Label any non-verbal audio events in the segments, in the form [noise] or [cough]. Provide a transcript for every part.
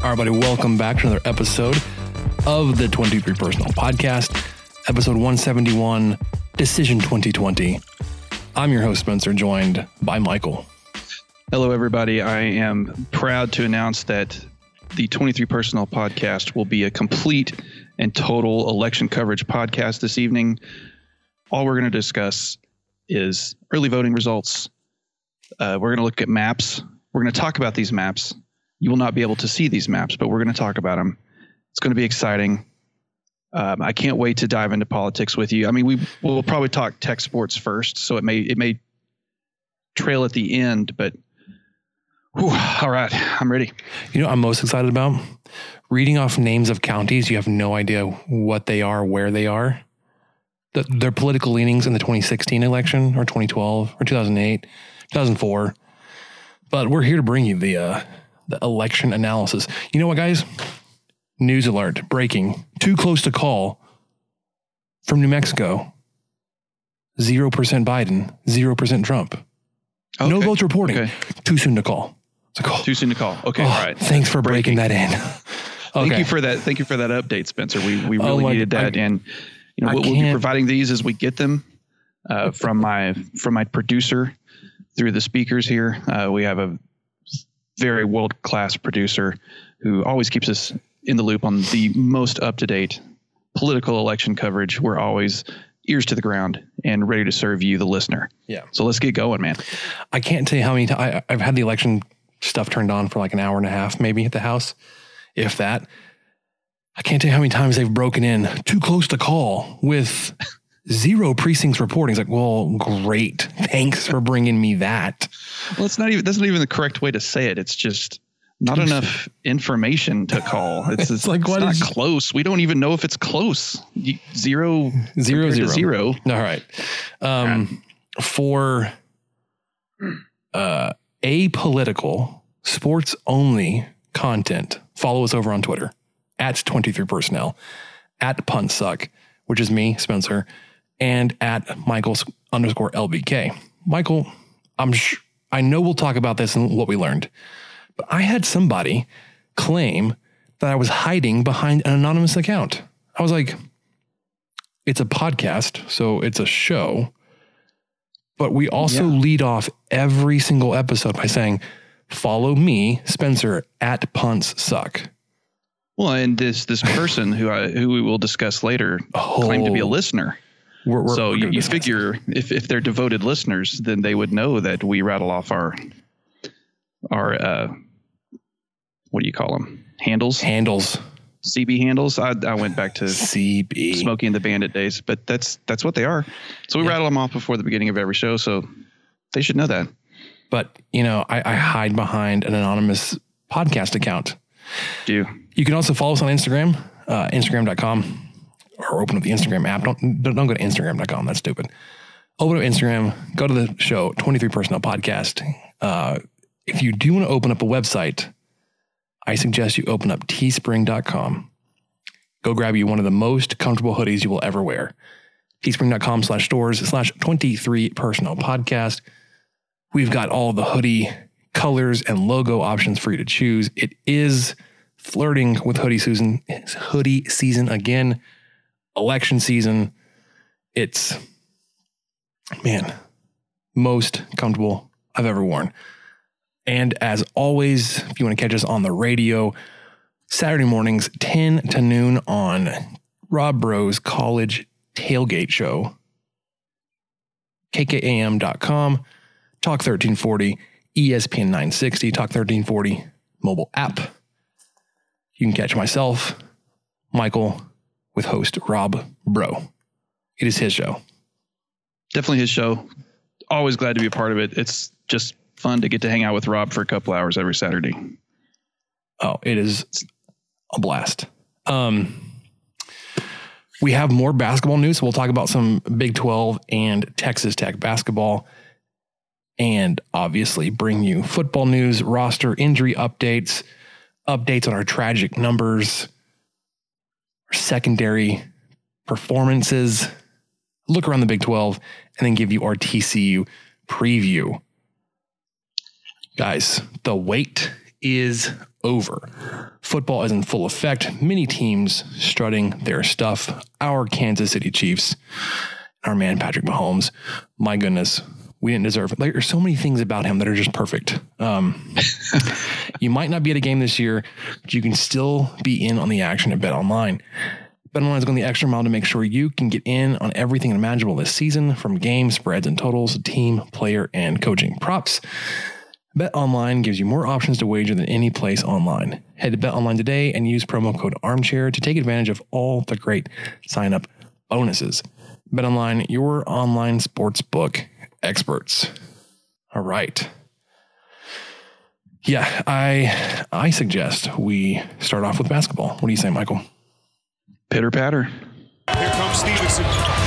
All right, buddy, welcome back to another episode of the 23 Personnel Podcast, episode 171, Decision 2020. I'm your host, Spencer, joined by Michael. Hello, everybody. I am proud to announce that the 23 Personnel Podcast will be a complete and total election coverage podcast this evening. All we're going to discuss is early voting results. Uh, we're going to look at maps. We're going to talk about these maps you will not be able to see these maps, but we're going to talk about them. It's going to be exciting. Um, I can't wait to dive into politics with you. I mean, we will probably talk tech sports first, so it may it may trail at the end, but whew, all right, I'm ready. You know, I'm most excited about reading off names of counties. You have no idea what they are, where they are. The, their political leanings in the 2016 election, or 2012, or 2008, 2004. But we're here to bring you the uh, the election analysis. You know what, guys? News alert breaking. Too close to call from New Mexico. 0% Biden, 0% Trump. Okay. No votes reporting. Okay. Too soon to call. Call. Too soon to call. Okay, oh, all right. Thanks for breaking, breaking that in. okay. [laughs] Thank you for that. Thank you for that update, Spencer. We we really oh, needed that, I, and you know we'll, we'll, be providing these as we get them uh, from my from my producer through the speakers here. Uh, we have a very world class producer who always keeps us in the loop on the most up to date political election coverage. We're always ears to the ground and ready to serve you, the listener. Yeah. So let's get going, man. I can't tell you how many times I've had the election stuff turned on for like an hour and a half, maybe at the house, if that. I can't tell you how many times they've broken in too close to call with zero precincts reporting. It's like, well, great. Thanks for bringing me that. Well, it's not even, that's not even the correct way to say it. It's just not enough information to call. [laughs] It's, it's, it's like, it's what not is, close. We don't even know if it's close. Zero, zero, zero. zero. All right. Um, For uh, apolitical, sports only content, follow us over on Twitter at 23 personnel, at punt suck, which is me, Spencer and at Michael's underscore LBK. Michael, I'm sh- I know we'll talk about this and what we learned, but I had somebody claim that I was hiding behind an anonymous account. I was like, it's a podcast, so it's a show. But we also yeah. lead off every single episode by saying, follow me, Spencer, at punts suck. Well, and this this person who I who we will discuss later oh. claimed to be a oh. listener. We're, we're, so we're you, you figure if, if they're devoted listeners, then they would know that we rattle off our our uh, what do you call them handles handles CB handles. I, I went back to CB [laughs] Smokey and the Bandit days, but that's that's what they are. So we yeah. rattle them off before the beginning of every show, so they should know that. But you know, I, I hide behind an anonymous podcast account. Do you can also follow us on Instagram, uh, Instagram.com or open up the Instagram app. Don't don't go to Instagram.com. That's stupid. Open up Instagram. Go to the show. Twenty three personnel podcast. Uh, if you do want to open up a website, I suggest you open up teespring.com. Go grab you one of the most comfortable hoodies you will ever wear. Teespring.com slash stores slash 23 personnel podcast. We've got all the hoodie colors and logo options for you to choose. It is flirting with hoodie season, hoodie season again election season, it's man, most comfortable I've ever worn. And as always, if you want to catch us on the radio, Saturday mornings, 10 to noon on Rob Breaux's College Tailgate Show, kkam.com, Talk 1340, ESPN 960, Talk 1340 mobile app. You can catch myself, Michael, with host Rob Breaux. It is his show. Definitely his show. Always glad to be a part of it. It's just fun to get to hang out with Rob for a couple hours every Saturday. Oh, it is a blast. Um, we have more basketball news. So we'll talk about some Big 12 and Texas Tech basketball and obviously bring you football news, roster injury updates, updates on our tragic numbers, secondary performances, look around the Big 12, and then give you our TCU preview. Guys, the wait is over. Football is in full effect. Many teams strutting their stuff. Our Kansas City Chiefs, our man Patrick Mahomes. My goodness, we didn't deserve it. Like, there's so many things about him that are just perfect. Um, [laughs] you might not be at a game this year, but you can still be in on the action at Bet Online. BetOnline is going the extra mile to make sure you can get in on everything imaginable this season, from game spreads and totals, team, player, and coaching props. BetOnline gives you more options to wager than any place online. Head to BetOnline today and use promo code Armchair to take advantage of all the great sign-up bonuses. BetOnline, your online sports book experts. All right. Yeah, I I suggest we start off with basketball. What do you say, Michael? Pitter patter. Here comes Stevenson.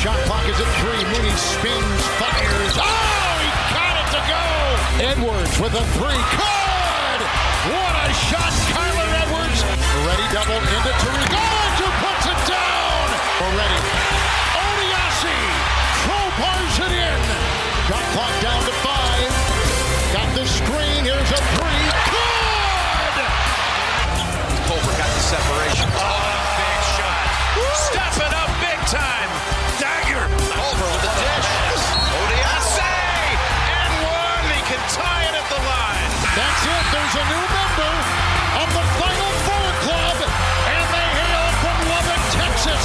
Shot clock is at three. Mooney spins, fires. Oh, he got it to go. Edwards with a three. Good. What a shot, Kyler Edwards. Ready double into Tariq. Owens who puts it down. Already. That's it. There's a new member of the Final Four Club, and they hail from Lubbock, Texas.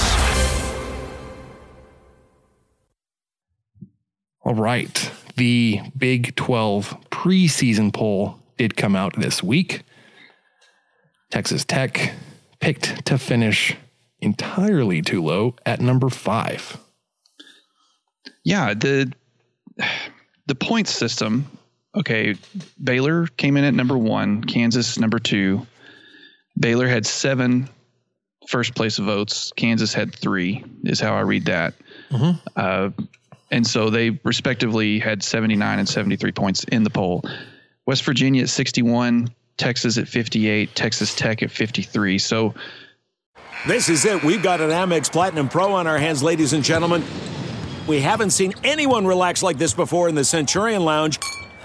All right. The Big 12 preseason poll did come out this week. Texas Tech picked to finish entirely too low at number five. Yeah, the the point system. Okay, Baylor came in at number one, Kansas number two. Baylor had seven first place votes. Kansas had three. Is how I read that. Uh, and so they respectively had 79 and 73 points in the poll. West Virginia at 61, Texas at 58, Texas Tech at 53. So This is it. We've got an Amex Platinum Pro on our hands, ladies and gentlemen. We haven't seen anyone relax like this before in the Centurion Lounge.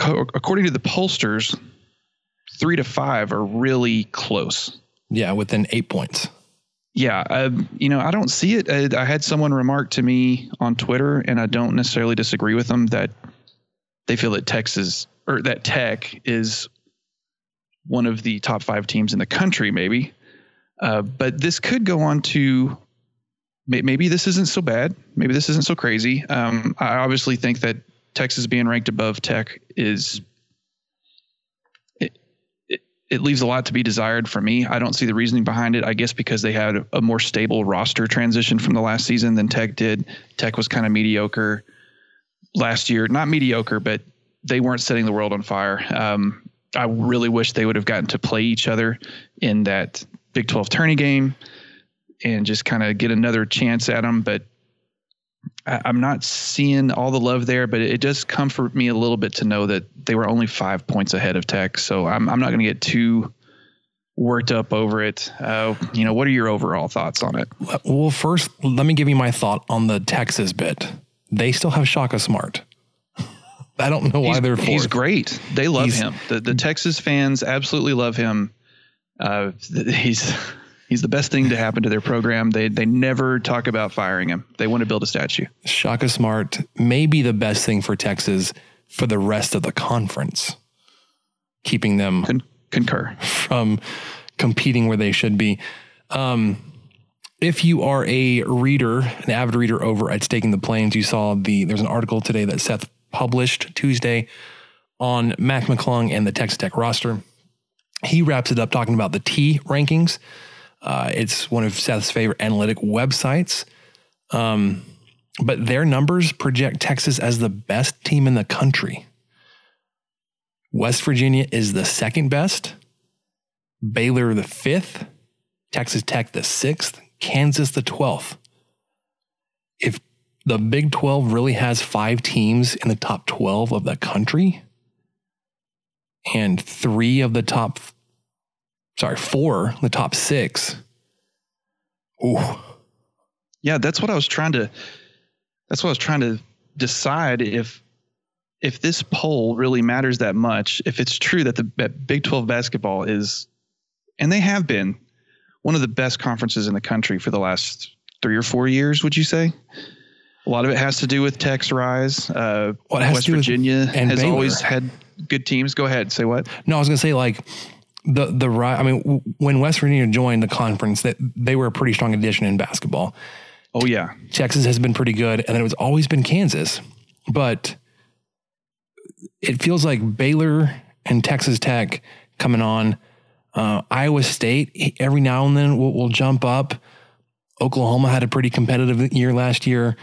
Ac- according to the pollsters, three to five are really close. Yeah, within eight points. Yeah, um, you know, I don't see it. I, I had someone remark to me on Twitter, and I don't necessarily disagree with them that they feel that Texas or that Tech is one of the top five teams in the country, maybe. Uh, but this could go on to maybe this isn't so bad. Maybe this isn't so crazy. Um, I obviously think that Texas being ranked above Tech is it, it, it leaves a lot to be desired for me. I don't see the reasoning behind it. I guess because they had a more stable roster transition from the last season than Tech did. Tech was kind of mediocre last year. Not mediocre, but they weren't setting the world on fire. Um, I really wish they would have gotten to play each other in that Big 12 tourney game and just kind of get another chance at them. But I'm not seeing all the love there, but it does comfort me a little bit to know that they were only five points ahead of Tech. So I'm, I'm not going to get too worked up over it. Uh, you know, what are your overall thoughts on it? Well, first, let me give you my thought on the Texas bit. They still have Shaka Smart. [laughs] I don't know why he's, they're fourth. He's great. They love He's- him. The the Texas fans absolutely love him. Uh, [laughs] he's he's the best thing to happen to their program. They they never talk about firing him. They want to build a statue. Shaka Smart may be the best thing for Texas for the rest of the conference, keeping them Con- concur. from competing where they should be. Um, if you are a reader, an avid reader over at Staking the Plains, you saw the there's an article today that Seth published Tuesday on Mac McClung and the Texas Tech roster. He wraps it up talking about the T rankings. Uh, it's one of Seth's favorite analytic websites. Um, but their numbers project Texas as the best team in the country. West Virginia is the second best. Baylor the fifth, Texas Tech the sixth, Kansas the 12th. If the Big 12 really has five teams in the top 12 of the country, and three of the top, sorry, four, the top six. Ooh, Yeah, that's what I was trying to. That's what I was trying to decide if if this poll really matters that much. If it's true that the that Big Twelve basketball is, and they have been, one of the best conferences in the country for the last three or four years. Would you say? A lot of it has to do with Tech's rise. Uh, West to Virginia has Baylor. always had good teams. Go ahead, say what? No, I was gonna say like the the I mean, w- when West Virginia joined the conference, that they were a pretty strong addition in basketball. Oh yeah, Texas has been pretty good, and then it was always been Kansas, but it feels like Baylor and Texas Tech coming on. Uh, Iowa State every now and then will, will jump up. Oklahoma had a pretty competitive year last year.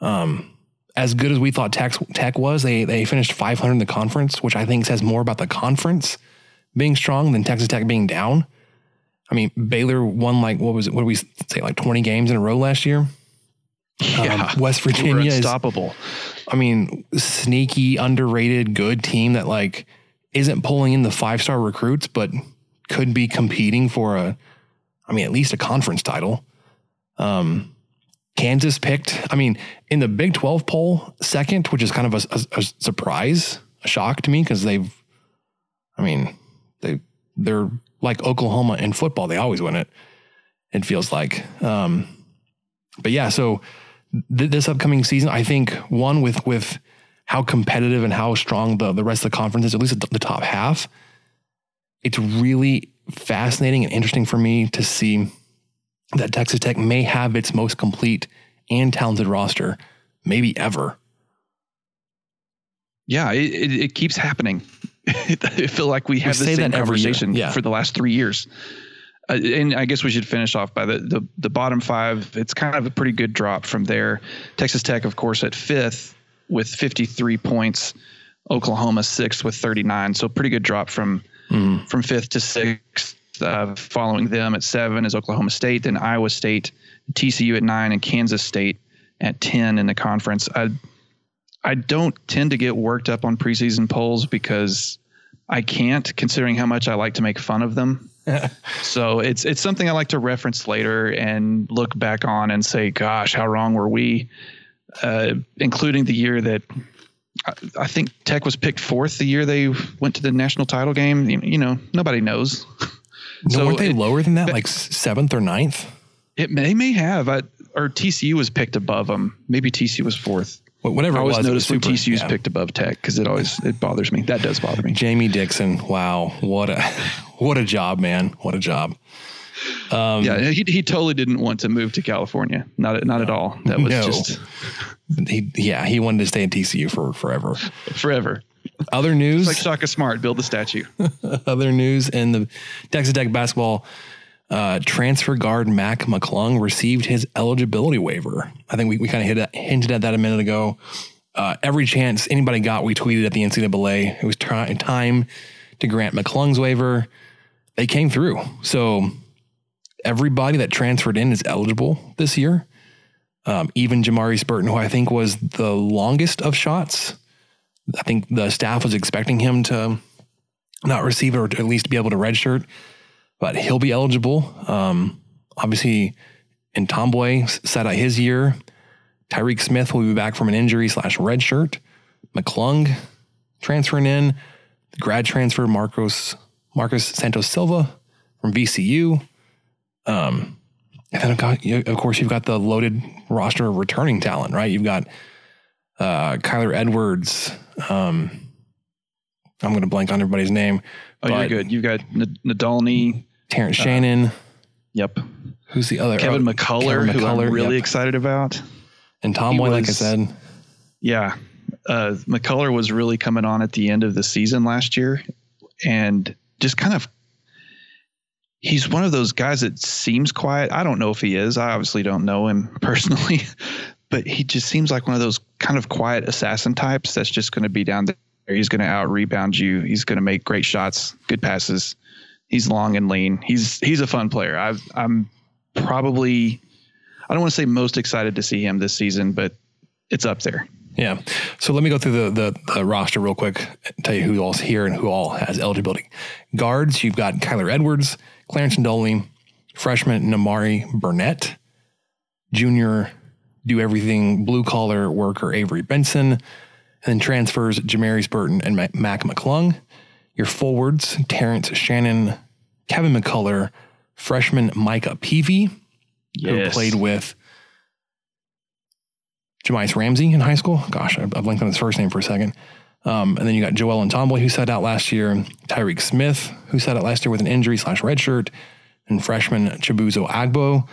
Um, as good as we thought Tech, Tech was, they they finished 500 in the conference, which I think says more about the conference being strong than Texas Tech being down. I mean, Baylor won like what was it? What did we say? Like 20 games in a row last year. yeah. Um, West [laughs] Virginia is, unstoppable. I mean, sneaky, underrated, good team that like isn't pulling in the five star recruits, but could be competing for a, I mean, at least a conference title. Um, Kansas picked, I mean, in the Big 12 poll, second, which is kind of a, a- a surprise, a shock to me because they've, I mean, they they're like Oklahoma in football. They always win it. It feels like. Um, but yeah, so th- this upcoming season, I think one with with how competitive and how strong the the rest of the conference is, at least the, top half. It's really fascinating and interesting for me to see that Texas Tech may have its most complete and talented roster, maybe ever. Yeah, it, it, it keeps happening. I [laughs] feel like we have say the same conversation Yeah. for the last three years. Uh, and I guess we should finish off by the, the the bottom five. It's kind of a pretty good drop from there. Texas Tech, of course, at fifth with 53 points. Oklahoma sixth with 39. So pretty good drop from from fifth to sixth. Uh, following them at seven is Oklahoma State, then Iowa State, TCU at nine, and Kansas State at 10 in the conference. I I don't tend to get worked up on preseason polls because I can't, considering how much I like to make fun of them. [laughs] so it's it's something I like to reference later and look back on and say, "Gosh, how wrong were we?" Uh, including the year that I, I think Tech was picked fourth, the year they went to the national title game. You, you know, nobody knows. [laughs] No, weren't they it- lower than that, like seventh or ninth? It may may have, I, or TCU was picked above them. Maybe TCU was fourth. Wh- Whatever I always was, notice when super- TCU's yeah. picked above Tech because it always it bothers me. That does bother me. Jamie Dixon. Wow, what a [laughs] what a job, man! What a job. Um, yeah, he, he totally didn't want to move to California. Not not at all. That was No. just he, yeah, he wanted to stay in TCU for forever. forever. Other news, It's like Shaka Smart, build the statue. [laughs] other news in the Texas Tech basketball uh, transfer guard Mac McClung received his eligibility waiver. I think we, we kind of hinted at that a minute ago. Uh, every chance anybody got, we tweeted at the NCAA. It was try, time to grant McClung's waiver. They came through. So everybody that transferred in is eligible this year. Um, even Jamarius Burton, who I think was the longest of shots. I think the staff was expecting him to not receive it or at least be able to redshirt, but he'll be eligible. Um, obviously, Ntambwe set out his year. Tyreek Smith will be back from an injury slash redshirt. McClung transferring in. The grad transfer Marcos Marcus Santos Silva from VCU. Um, and then of got- you- of course you've got the loaded roster of returning talent, right? You've got uh, Kyler Edwards. Um, I'm going to blank on everybody's name. Oh, you're good. You've got N- Nadolny. Terrence Shannon. Yep. Who's the other? Kevin oh, McCullar, Kevin who I'm McCullar, really yep. excited about. And Ntambwe, like I said, Yeah. Uh, McCullar was really coming on at the end of the season last year and just kind of, he's one of those guys that seems quiet. I don't know if he is. I obviously don't know him [laughs] personally, but he just seems like one of those kind of quiet assassin types that's just going to be down there. He's going to out rebound you. He's going to make great shots, good passes. He's long and lean. He's he's a fun player. I've, I'm probably I don't want to say most excited to see him this season, but it's up there. Yeah. So let me go through the, the, the roster real quick, and tell you who all's here and who all has eligibility. Guards, you've got Kyler Edwards, Clarence Nadolny, freshman Nimari Burnett, junior do everything blue collar worker Avery Benson, and then transfers Jamarius Burton and Mac McClung. Your forwards, Terrence Shannon, Kevin McCullar, freshman Micah Peavy, who played with Jahmi'us Ramsey in high school. Gosh, I, I blanked on his first name for a second. Um, and then you got Joel Ntambwe, who sat out last year. Tyreek Smith, who sat out last year with an injury slash redshirt. And freshman Chibuzo Agbo,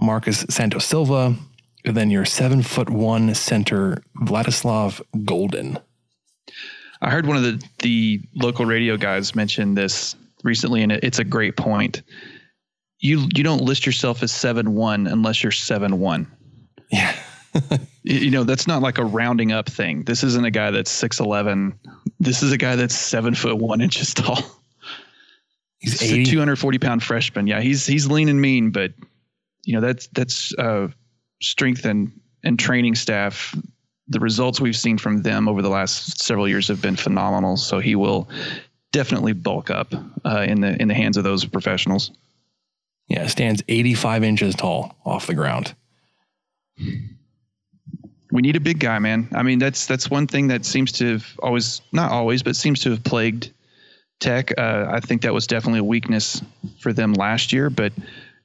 Marcus Santos Silva. And then your seven foot one center, Vladislav Goldin. I heard one of the the local radio guys mention this recently, and it, it's a great point. You you don't list yourself as seven one unless you're seven one. Yeah. [laughs] You know that's not like a rounding up thing. This isn't a guy that's six eleven. This is a guy that's seven foot one inches tall. He's a 80. two hundred forty pound freshman. Yeah, he's he's lean and mean, but you know that's that's uh, strength and and training staff. The results we've seen from them over the last several years have been phenomenal. So he will definitely bulk up uh, in the in the hands of those professionals. Yeah, stands 85 inches tall off the ground. We need a big guy, man. I mean, that's that's one thing that seems to have always not always, but seems to have plagued Tech. Uh, I think that was definitely a weakness for them last year. But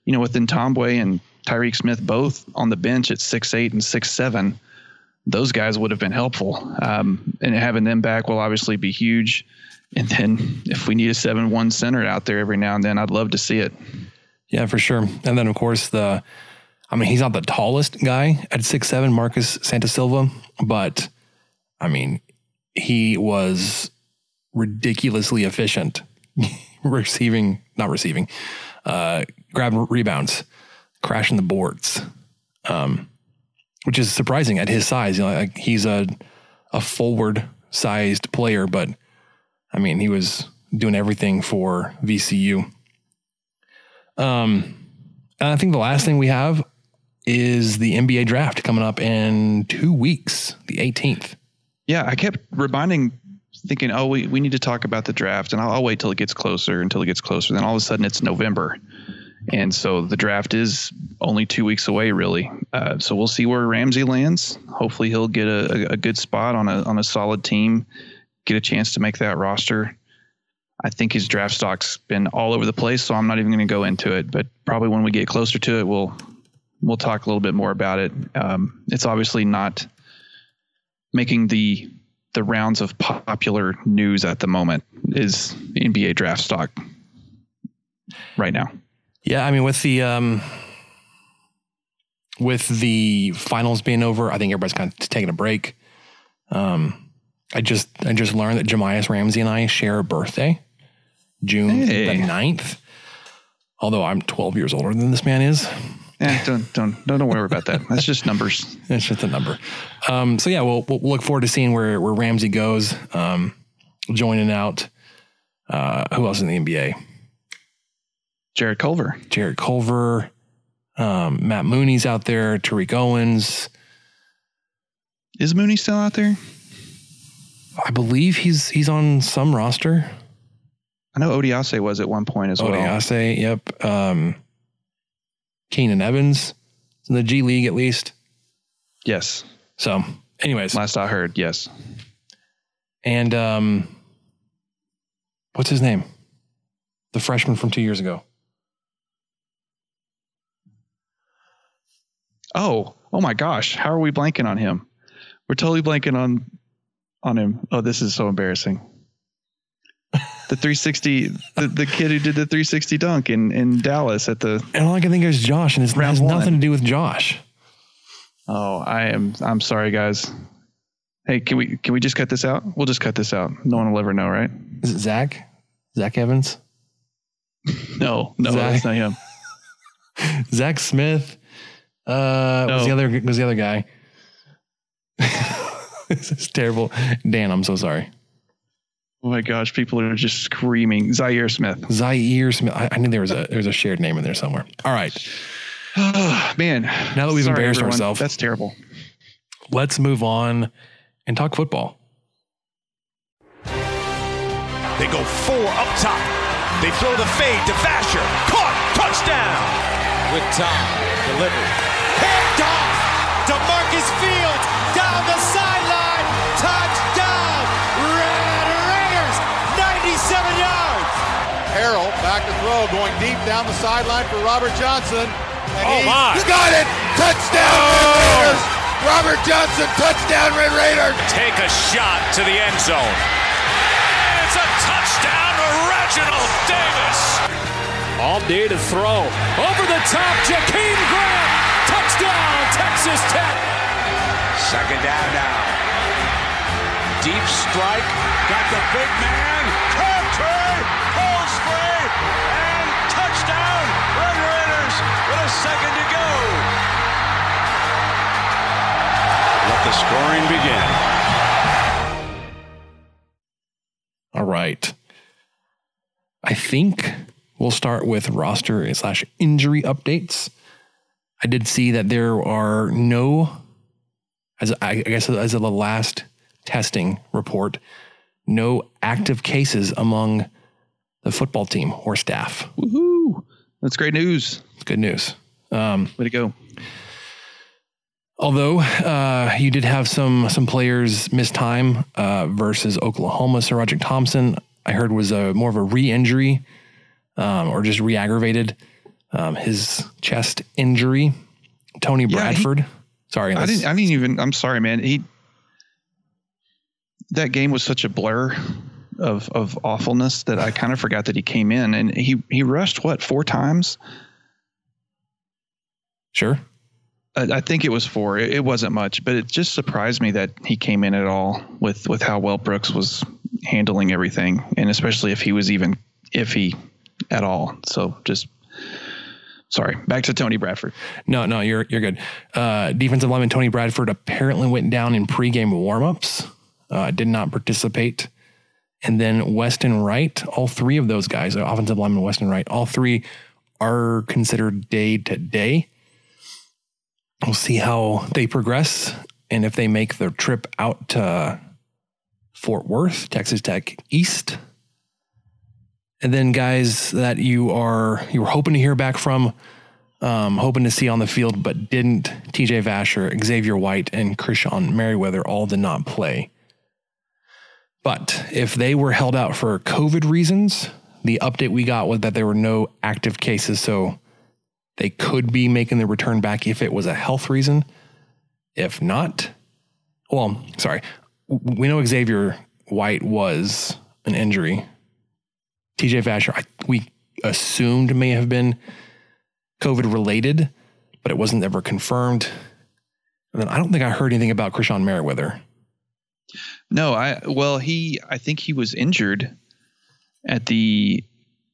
you know, with Ntambwe and Tyreek Smith both on the bench at six eight and six seven, those guys would have been helpful. Um, and having them back will obviously be huge. And then if we need a seven one center out there every now and then, I'd love to see it. Yeah, for sure. And then of course the I mean, he's not the tallest guy at six seven, Marcus Santos Silva, but I mean, he was ridiculously efficient [laughs] receiving, not receiving, uh, grab rebounds, crashing the boards, um, which is surprising at his size. You know, like he's a a forward sized player, but I mean, he was doing everything for VCU. Um, and I think the last thing we have is the NBA draft coming up in two weeks, the 18th. Yeah, I kept reminding, thinking, oh, we, we need to talk about the draft, and I'll, I'll wait till it gets closer, until it gets closer. Then all of a sudden it's November. And so the draft is only two weeks away, really. Uh, so we'll see where Ramsey lands. Hopefully he'll get a, a, good spot on a on a solid team, get a chance to make that roster. I think his draft stock's been all over the place, so I'm not even going to go into it. But probably when we get closer to it, we'll we'll talk a little bit more about it. Um, it's obviously not making the the rounds of popular news at the moment is NBA draft stock right now. Yeah, I mean, with the um, with the finals being over, I think everybody's kind of taking a break. Um, I just I just learned that Jahmi'us Ramsey and I share a birthday, June Hey. the 9th. Although I'm 12 years older than this man is, Eh, don't don't don't worry about that. That's just numbers. [laughs] it's just a number. Um, so yeah, we'll, we'll look forward to seeing where where Ramsey goes, um, joining out. Uh, who else in the NBA? Jarrett Culver. Jarrett Culver, um, Matt Mooney's out there, Tariq Owens. Is Mooney still out there? I believe he's he's on some roster. I know Odiase was at one point as well. Odiase, yep. Um, Keenan Evans in the G League at least. Yes. So, anyways, Last I heard, yes. and um, what's his name? The freshman from two years ago. Oh, oh my gosh. How are we blanking on him? We're totally blanking on on him. Oh, this is so embarrassing. The 360, the, the kid who did the 360 dunk in, in Dallas at the And all I can think of is Josh, and it has one. nothing to do with Josh. Oh, I am I'm sorry guys. Hey, can we can we just cut this out? We'll just cut this out. No one will ever know, right? Is it Zach? Zach Evans? [laughs] No, no, Zach. that's not him. [laughs] Zach Smith? Uh, was the other was the other guy? [laughs] this is terrible. Dan, I'm so sorry. Oh my gosh, people are just screaming. Zhaire Smith. Zhaire Smith. I, I knew there was a there was a shared name in there somewhere. All right, [sighs] Man, Now that we've sorry, embarrassed everyone. ourselves. that's terrible. let's move on and talk football. They go four up top. They throw the fade to Vasher. Caught. Touchdown. With time. Delivered. Picked off. DeMarcus Fields down the sideline. Touchdown. Red Raiders. 97 yards. Harrell back to throw, going deep down the sideline for Robert Johnson. And Oh, he my. got it! Touchdown, Red oh. Raiders! Robert Johnson, touchdown, Red Raiders! Take a shot to the end zone. It's a touchdown to Reginald Davis. All day to throw. Over the top, Jakeem Grant. Touchdown, Texas Tech. Second down now. Deep strike. Got the big man. Country. Ball spray. And touchdown. Red Raiders with a second to go. Let the scoring begin. All right. I think we'll start with roster slash injury updates. I did see that there are no, as I guess as of the last testing report, no active cases among the football team or staff. Woohoo! That's great news. It's good news. Um, Way to go. Although uh, you did have some some players miss time uh, versus Oklahoma, SaRodorick Thompson, I heard was a more of a re-injury um, or just re-aggravated um, his chest injury. Tony Yeah, he- Bradford, sorry, I didn't. I didn't even. I'm sorry, man. He. That game was such a blur of of awfulness that I kind of forgot that he came in and he he rushed what four times. sure. I, I think it was four. It, it wasn't much, but it just surprised me that he came in at all with with how well Brooks was handling everything, and especially if he was even iffy at all. So just sorry. Back to Tony Bradford. No, no, you're you're good. Uh, defensive lineman Tony Bradford apparently went down in pregame warmups. Uh, did not participate. And then Weston Wright, all three of those guys, uh, offensive lineman Weston Wright, all three are considered day to day. We'll see how they progress and if they make the trip out to Fort Worth, Texas Tech East. And then guys that you are you were hoping to hear back from, um, hoping to see on the field, but didn't. TJ Vasher, Xavier White, and Krishon Merriweather all did not play. But if they were held out for COVID reasons, the update we got was that there were no active cases. So they could be making the return back if it was a health reason. If not, well, sorry, we know Xavier White was an injury. TJ Vasher, I, we assumed may have been COVID related, but it wasn't ever confirmed. And then I don't think I heard anything about Krishon Merriweather. No, I well he I think he was injured at the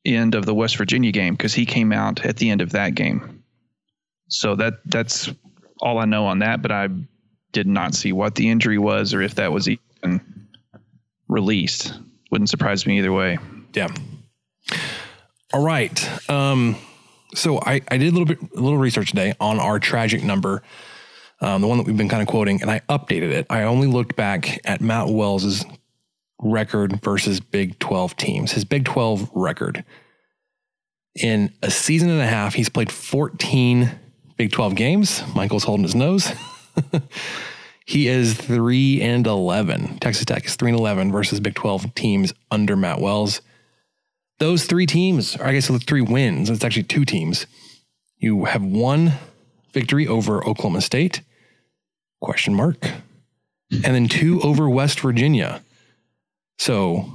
end of the West Virginia game because he came out at the end of that game. So that that's all I know on that, but I did not see what the injury was or if that was even released. Wouldn't surprise me either way. Yeah. All right. Um, so I, I did a little bit a little research today on our tragic number, um, the one that we've been kind of quoting, and I updated it. I only looked back at Matt Wells's record versus Big 12 teams. His Big 12 record. In a season and a half, he's played 14 Big 12 games. Michael's holding his nose. [laughs] he is 3 and 11. Texas Tech is 3 and 11 versus Big 12 teams under Matt Wells. Those three teams, or I guess the three wins, it's actually two teams. You have one victory over Oklahoma State, question mark, and then two over West Virginia. So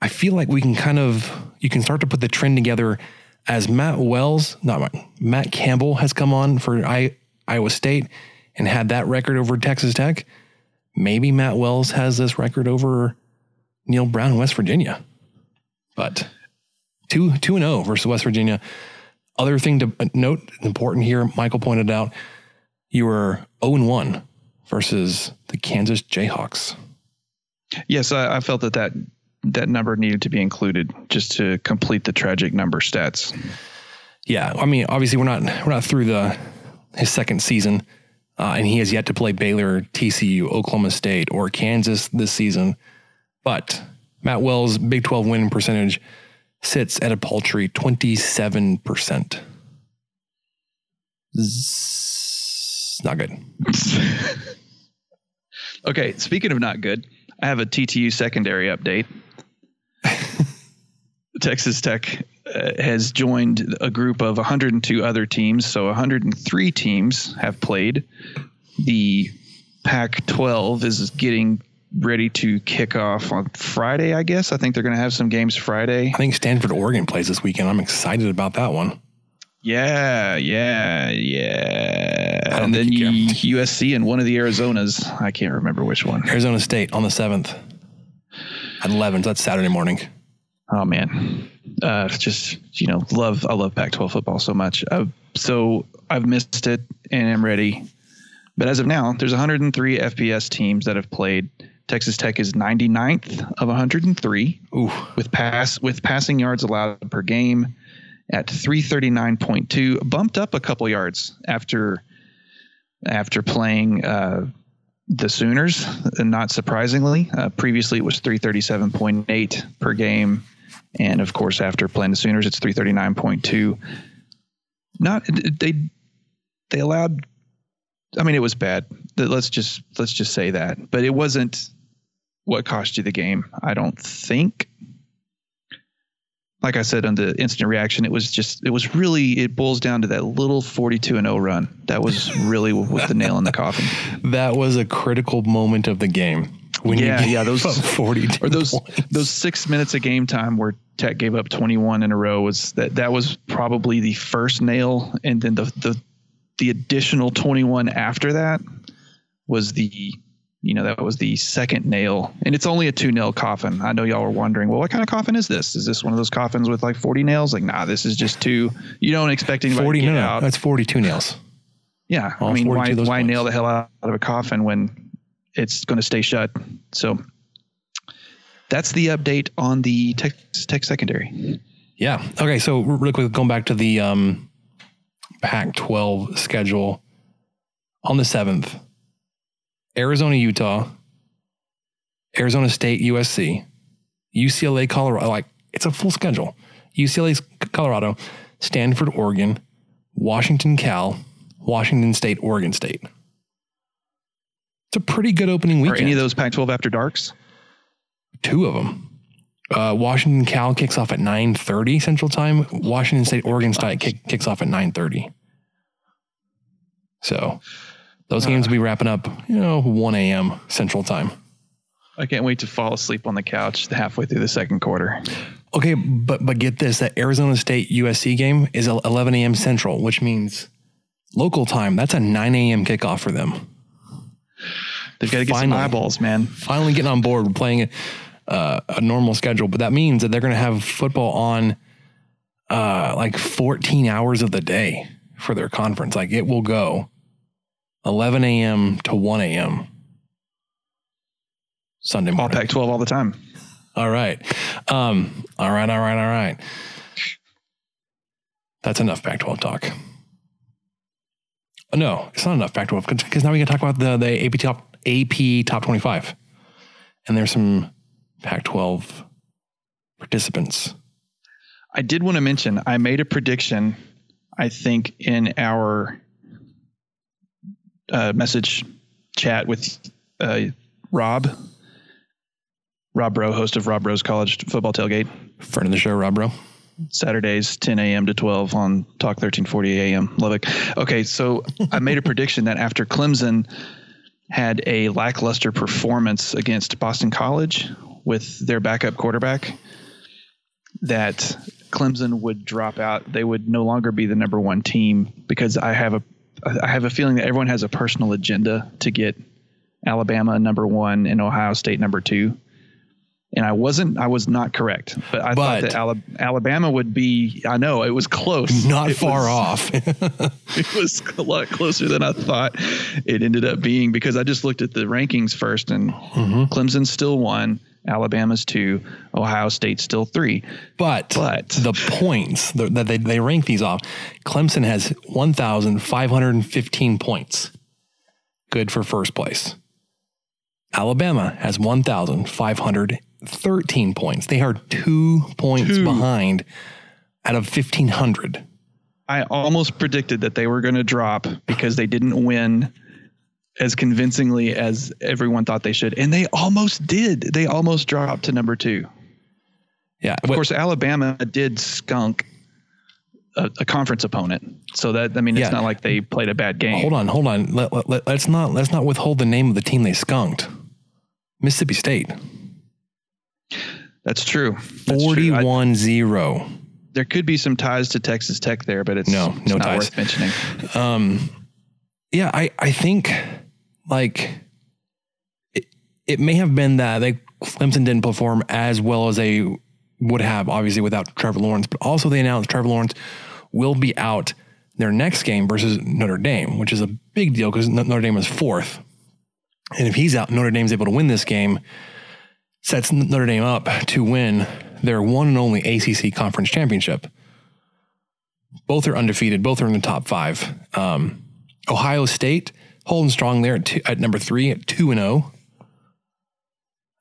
I feel like we can kind of, you can start to put the trend together as Matt Wells, not Matt, Matt Campbell has come on for I, Iowa State and had that record over Texas Tech. Maybe Matt Wells has this record over Neal Brown, West Virginia. But two two and zero versus West Virginia. Other thing to note, important here, Michael pointed out, you were zero and one versus the Kansas Jayhawks. Yes, I, I felt that, that that number needed to be included just to complete the tragic number stats. Yeah, I mean, obviously we're not we're not through the his second season, uh, and he has yet to play Baylor, TCU, Oklahoma State, or Kansas this season. But Matt Wells' Big 12 win percentage sits at a paltry 27%. Zzz, not good. [laughs] okay, speaking of not good, I have a TTU secondary update. [laughs] Texas Tech uh, has joined a group of 102 other teams, so 103 teams have played. The Pac 12 is getting ready to kick off on Friday, I guess. I think they're going to have some games Friday. I think Stanford, Oregon plays this weekend. I'm excited about that one. Yeah, yeah, yeah. And then you, USC and one of the Arizonas. I can't remember which one. Arizona State on the 7th at 11. So that's Saturday morning. Oh, man. Uh, just, you know, love, I love Pac 12 football so much. Uh, so I've missed it and I'm ready. But as of now, there's 103 FBS teams that have played. Texas Tech is 99th of 103 Ooh. with pass with passing yards allowed per game at 339.2, bumped up a couple yards after after playing uh, the Sooners. And not surprisingly, uh, previously it was 337.8 per game, and of course after playing the Sooners, it's 339.2. Not they they allowed. I mean, it was bad. Let's just let's just say that, but it wasn't what cost you the game. I don't think. Like I said on the instant reaction, it was just it was really it boils down to that little forty-two and zero run. That was really was the nail in the coffin. [laughs] That was a critical moment of the game. When yeah, yeah, those forty or those points. those six minutes of game time where Tech gave up twenty-one in a row was that that was probably the first nail, and then the the the additional twenty-one after that was the you know that was the second nail and it's only a two nail coffin. I know y'all were wondering well what kind of coffin is this? Is this one of those coffins with like 40 nails? Like nah this is just two. You don't expect anybody 40 to get no, out. that's 42 nails. yeah All i mean why, why nail the hell out of a coffin when it's going to stay shut? So that's the update on the tech, tech secondary. Yeah. Okay. So really quick, going back to the um, Pac-12 schedule. On the seventh, Arizona, Utah, Arizona State, USC, UCLA, Colorado. Like it's a full schedule. UCLA, Colorado, Stanford, Oregon, Washington, Cal, Washington State, Oregon State. It's a pretty good opening are any of those pac 12 after darks two of them. Uh, Washington Cal kicks off at 9:30 Central Time. Washington State Oregon State kick, kicks off at 9:30. So those games will be wrapping up, you know, 1 a.m. Central Time. i can't wait to fall asleep on the couch halfway through the second quarter Okay, but but get this: that Arizona State USC game is 11 a.m. Central, which means local time. That's a 9 a.m. kickoff for them. They've got to get some Finally. eyeballs, man. Finally getting on board with playing uh, a normal schedule, but that means that they're going to have football on uh, like 14 hours of the day for their conference. Like it will go 11 a.m. to 1 a.m. Sunday morning. All morning. Pac-12 all the time. All right. Um, all right. All right. All right. That's enough Pac 12 talk. Uh, No, it's not enough Pac 12 because now we can talk about the, the AP top, AP top 25. And there's some Pac 12 participants. I did want to mention I made a prediction. I think in our uh, message chat with uh, Rob, Rob Breaux, host of Rob Breaux's College Football Tailgate. Friend of the show, Rob Breaux. Saturdays, 10 a.m. to 12 on Talk 1340 a.m. Lubbock. Okay, so [laughs] I made a prediction that after Clemson had a lackluster performance against Boston College with their backup quarterback, that Clemson would drop out. They would no longer be the number one team because I have a I have a feeling that everyone has a personal agenda to get Alabama number one and Ohio State number two. And I wasn't, I was not correct, but I But- thought that Ala- Alabama would be, I know it was close. Not It far was- [laughs] off. [laughs] it was a lot closer than I thought it ended up being because I just looked at the rankings first and Mm-hmm. Clemson's still one, Alabama's two, Ohio State's still three. But, But- the points that they, they rank these off, Clemson has 1,515 points. Good for first place. Alabama has 1,513 points. They are two points Two. behind out of 1,500. I almost predicted that they were going to drop because they didn't win as convincingly as everyone thought they should. And they almost did. They almost dropped to number two. Yeah. Of course, Alabama did skunk a, a conference opponent. So that, I mean, it's Yeah. not like they played a bad game. Hold on, hold on. Let, let, let, us not let's not withhold the name of the team they skunked. Mississippi State. That's true. That's true. I- 41-0. there could be some ties to Texas Tech there, but it's, No, it's no not ties. worth mentioning. Um, yeah, I, I think like it, it may have been that they Clemson didn't perform as well as they would have, obviously, without Trevor Lawrence, but also they announced Trevor Lawrence will be out their next game versus Notre Dame, which is a big deal because Notre Dame is fourth. And if he's out, Notre Dame's able to win this game, sets Notre Dame up to win their one and only ACC conference championship. Both are undefeated. Both are in the top five. Um, Ohio State holding strong there at, two, at number three at two and zero.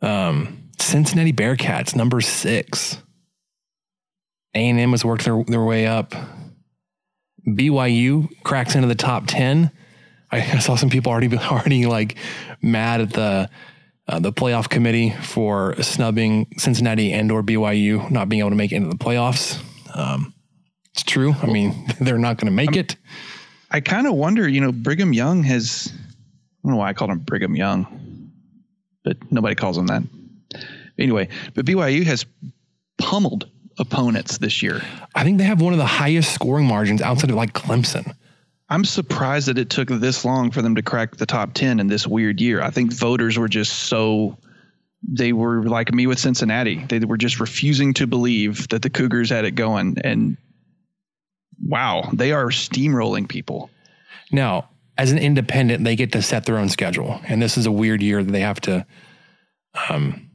Um, Cincinnati Bearcats number six. A and M has worked their, their way up. BYU cracks into the top ten. I, [laughs] I saw some people already [laughs] already like mad at the uh, the playoff committee for snubbing Cincinnati and or BYU not being able to make it into the playoffs. Um, it's true. I mean, [laughs] they're not going to make it. I kind of wonder, you know, Brigham Young has, I don't know why I called him Brigham Young, but nobody calls him that. Anyway, but BYU has pummeled opponents this year. I think they have one of the highest scoring margins outside of like Clemson. I'm surprised that it took this long for them to crack the top 10 in this weird year. I think voters were just so they were like me with Cincinnati. They were just refusing to believe that the Cougars had it going and wow, they are steamrolling people. Now, as an independent, they get to set their own schedule, and this is a weird year that they have to um,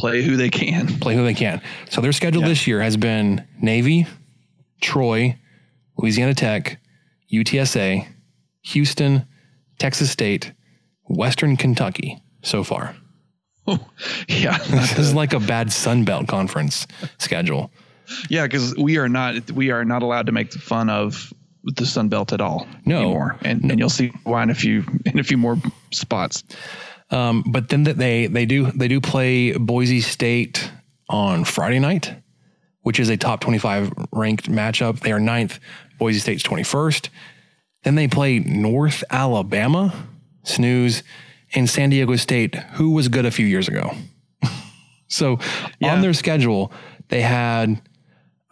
Play who they can. [laughs] play who they can. So their schedule this year has been Navy, Troy, Louisiana Tech, UTSA, Houston, Texas State, Western Kentucky so far. [laughs] Yeah. [laughs] This is like a bad Sun Belt conference schedule. Yeah, because we are not we are not allowed to make fun of the Sun Belt at all No. anymore, and, and you'll see why in a few in a few more spots. Um, but then that they they do they do play Boise State on Friday night, which is a top twenty five ranked matchup. They are ninth. Boise State's twenty first. Then they play North Alabama, snooze, and San Diego State, who was good a few years ago. [laughs] so Yeah. on their schedule, They had,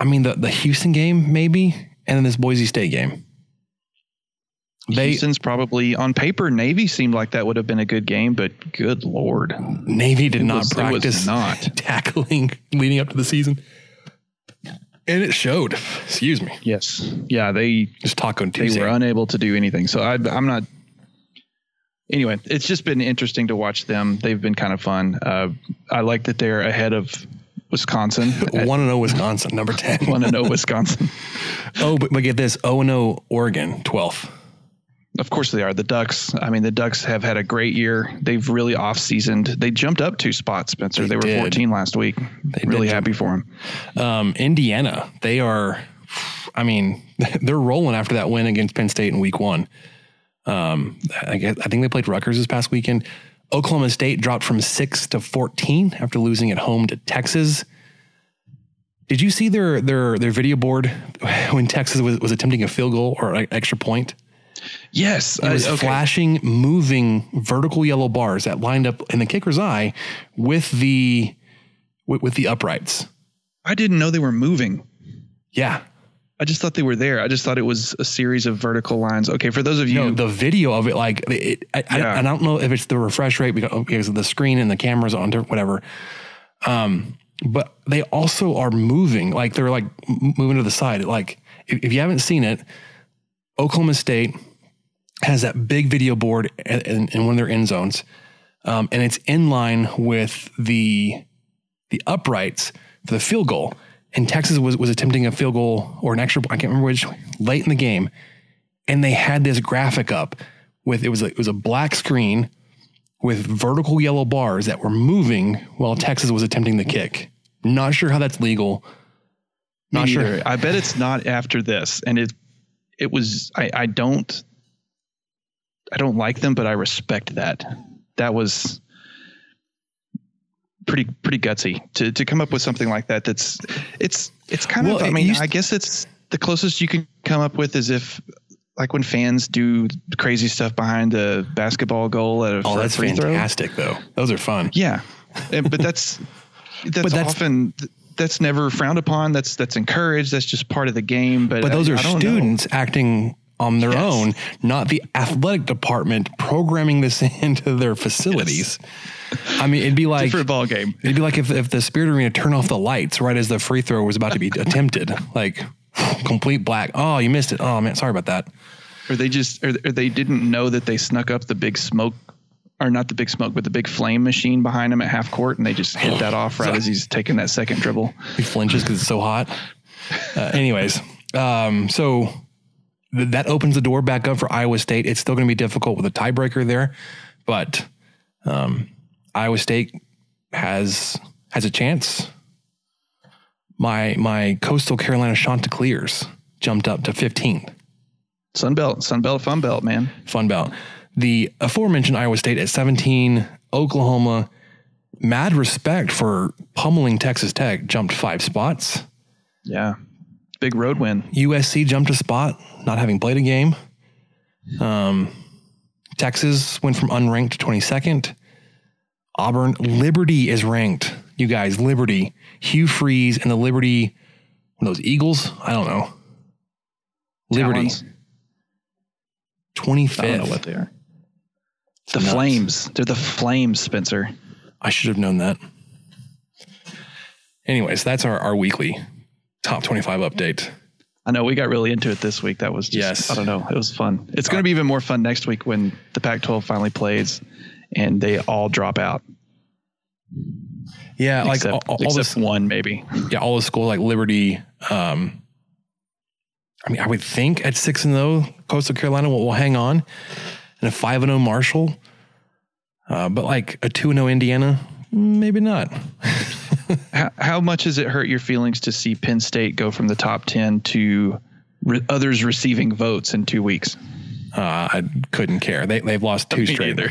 I mean, the the Houston game maybe, and then this Boise State game. They, Houston's probably on paper. Navy seemed like that would have been a good game, but good lord, Navy did It not was- practice not. [laughs] tackling leading up to the season, and it showed. Excuse me. Yes, yeah, they just Taco they Tuesday. were unable to do anything. So I, I'm not. Anyway, it's just been interesting to watch them. They've been kind of fun. Uh, I like that they're ahead of Wisconsin. [laughs] One and zero Wisconsin, number ten. One and zero Wisconsin. [laughs] oh, but, but get this: zero and zero Oregon, twelfth. Of course they are. The Ducks. I mean, the Ducks have had a great year. They've really off seasoned. They jumped up two spots, Spencer. They, They were did. 14 last week. really did happy for them. Um, Indiana, they are. I mean, [laughs] they're rolling after that win against Penn State in Week One. Um, I guess I think they played Rutgers this past weekend. Oklahoma State dropped from six to fourteen after losing at home to Texas. Did you see their their their video board when Texas was, was attempting a field goal or an extra point? Yes, It was uh, okay. flashing, moving vertical yellow bars that lined up in the kicker's eye with the with, with the uprights. I didn't know they were moving. Yeah. I just thought they were there. I just thought it was a series of vertical lines. Okay, for those of you, No, the video of it, like it, I, I, Yeah. I don't know if it's the refresh rate because, because of the screen and the cameras on whatever. Um, but they also are moving, like they're like moving to the side. Like if, if you haven't seen it, Oklahoma State has that big video board in, in, in one of their end zones, um, and it's in line with the the uprights for the field goal. And Texas was was attempting a field goal or an extra. I can't remember which late in the game, and they had this graphic up with it was a, it was a black screen with vertical yellow bars that were moving while Texas was attempting the kick. Not sure how that's legal. Me Not sure. neither. I bet it's not after this. And it it was I, I don't I don't like them, but I respect that. That was pretty pretty gutsy to to come up with something like that that's it's it's kind Well, of I mean, I guess it's the closest you can come up with is if like when fans do crazy stuff behind a basketball goal at a Oh, that's free throw. fantastic though. Those are fun. Yeah, And- but that's [laughs] that's, But that's- often that's never frowned upon. That's that's encouraged. That's just part of the game. But But those I- are I don't know. students acting on their Yes. own, not the athletic department programming this [laughs] into their facilities. I mean, it'd be like different ball game. It'd be like if, if the Spirit Arena turned off the lights right as the free throw was about to be [laughs] attempted, like [laughs] complete black. Oh, you missed it. Oh man, sorry about that. Or they just or, or they didn't know that they snuck up the big smoke. Or not the big smoke, but the big flame machine behind him at half court, and they just hit that off right as he's taking that second dribble. He flinches because it's so hot. Uh, anyways, um, so th- that opens the door back up for Iowa State. It's still going to be difficult with a tiebreaker there, but um, Iowa State has has a chance. My my Coastal Carolina Chanticleers jumped up to 15th. Sunbelt, Sunbelt, Fun Belt, man. Fun Belt. The aforementioned Iowa State at 17, Oklahoma, mad respect for pummeling Texas Tech, jumped five spots. Yeah, big road win. USC jumped a spot, not having played a game. Um, Texas went from unranked to 22nd. Auburn, Liberty is ranked. You guys, Liberty, Hugh Freeze, and the Liberty, those Eagles. I don't know. Liberty, Talons. 25th. I don't know what they are. The Nuts. Flames. They're the Flames, Spencer. I should have known that. Anyways, that's our, our weekly top 25 update. I know we got really into it this week. That was just, Yes. I don't know. It was fun. It's going to be even more fun next week when the Pac 12 finally plays and they all drop out. Yeah, like except, all, all except the one, maybe. yeah, all the schools like Liberty. Um, I mean, I would think at six and zero, Coastal Carolina will, will hang on, and a five and zero Marshall. Uh, but like a two and zero Indiana, maybe not. [laughs] How, how much has it hurt your feelings to see Penn State go from the top 10 to re- others receiving votes in two weeks? Uh, I couldn't care. They they've lost [laughs] two straight. neither.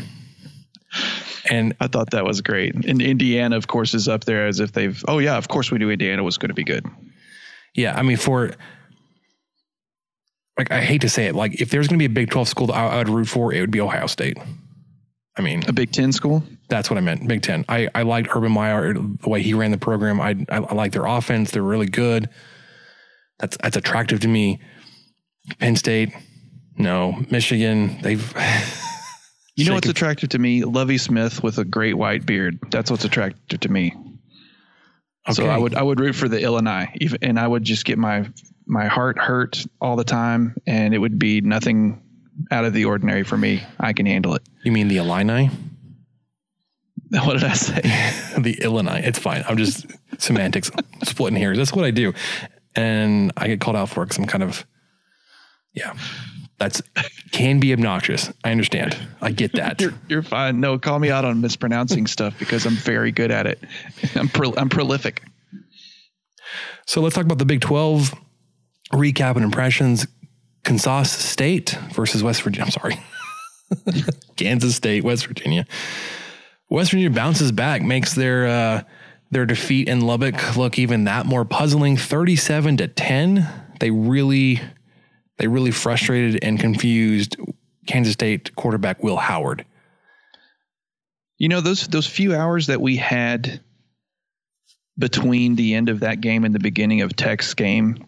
And I thought that was great. And Indiana, of course, is up there as if they've, oh, yeah, of course we knew Indiana was going to be good. Yeah, I mean, for like, I hate to say it, like if there's going to be a Big Twelve school that I, I would root for, it would be Ohio State. I mean, a Big Ten school. That's what I meant. Big Ten. I, I liked Urban Meyer the way he ran the program. I I, I like their offense. They're really good. That's that's attractive to me. Penn State, no. Michigan, they've. [sighs] You know what's attractive to me? Lovie Smith with a great white beard. That's what's attractive to me. So I would I would root for the Illini, even, and I would just get my my heart hurt all the time, and it would be nothing out of the ordinary for me. I can handle it. You mean the Illini? [laughs] What did I say? [laughs] the Illini. It's fine. I'm just semantics, [laughs] splitting hairs. That's what I do, and I get called out for it because I'm kind of, yeah. That's can be obnoxious. I understand. I get that. You're, you're fine. No, call me out on mispronouncing stuff because I'm very good at it. I'm pro, I'm prolific. So let's talk about the Big 12 recap and impressions. Kansas State versus West Virginia. I'm sorry. [laughs] Kansas State, West Virginia. West Virginia bounces back, makes their uh, their defeat in Lubbock look even that more puzzling. 37 to 10. They really they really frustrated and confused Kansas State quarterback Will Howard. You know those those few hours that we had between the end of that game and the beginning of Tech's game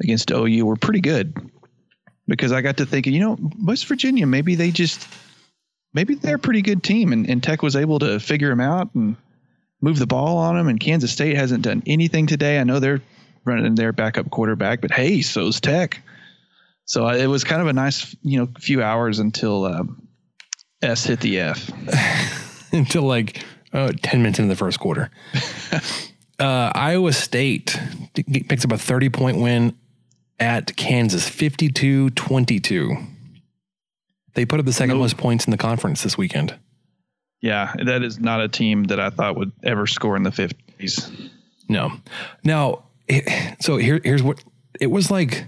against OU were pretty good because I got to thinking, you know, West Virginia maybe they just maybe they're a pretty good team and, and Tech was able to figure them out and move the ball on them and Kansas State hasn't done anything today. I know they're running their backup quarterback, but hey, so's Tech. So it was kind of a nice, you know, few hours until um, S hit the F. [laughs] until like oh, 10 minutes into the first quarter. [laughs] uh, Iowa State picks up a 30 point win at Kansas, 52 22. They put up the second most points in the conference this weekend. Yeah, that is not a team that I thought would ever score in the 50s. No. Now, so here, here's what it was like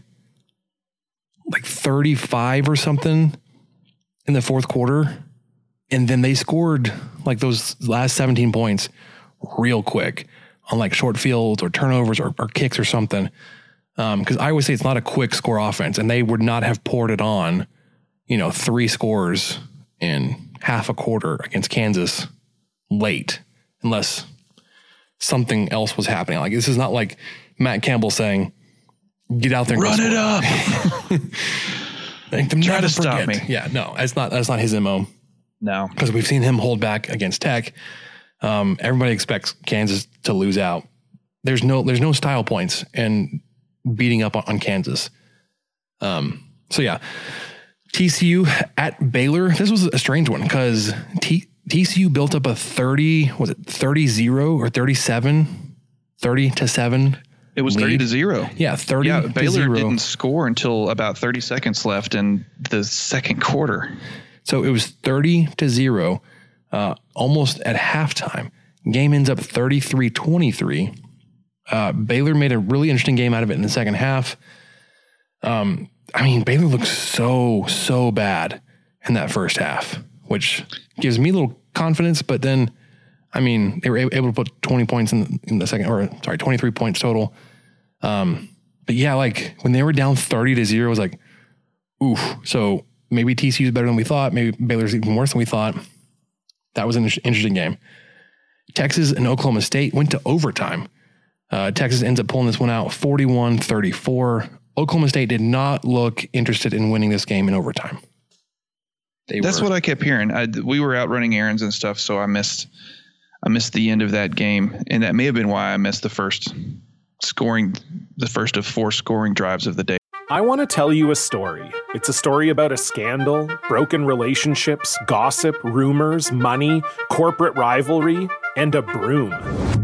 like 35 or something in the fourth quarter. And then they scored like those last 17 points real quick on like short fields or turnovers or, or kicks or something. Because I always say it's not a quick score offense, and they would not have poured it on, you know, three scores in half a quarter against Kansas late, unless something else was happening. Like this is not like Matt Campbell saying, "Get out there, and Run it score." up. [laughs] Like, Try to stop me. Yeah, no, that's not that's not his mo. No, because we've seen him hold back against Tech. Um, everybody expects Kansas to lose out. There's no there's no style points and beating up on, on Kansas. Um, so yeah, TCU at Baylor. This was a strange one because T, TCU built up a 30 was it 30 0 or 37 30 to 7 It was 30 to 0. Yeah, 30 Yeah, Baylor 0. didn't score until about 30 seconds left in the second quarter. So it was 30 to 0, uh, almost at halftime. Game ends up 33 23. Uh, Baylor made a really interesting game out of it in the second half. Um, I mean, Baylor looks so, so bad in that first half, which gives me a little confidence. But then, I mean, they were able to put 20 points in, in the second, or sorry, 23 points total. Um, but yeah, like when they were down 30 to 0, it was like, oof. So maybe TCU is better than we thought. Maybe Baylor's even worse than we thought. That was an interesting game. Texas and Oklahoma State went to overtime. Uh, Texas ends up pulling this one out 41 34. Oklahoma State did not look interested in winning this game in overtime. They That's were, what I kept hearing. I, we were out running errands and stuff, so I missed I missed the end of that game, and that may have been why I missed the first scoring, the first of four scoring drives of the day. I want to tell you a story. It's a story about a scandal, broken relationships, gossip, rumors, money, corporate rivalry, and a broom.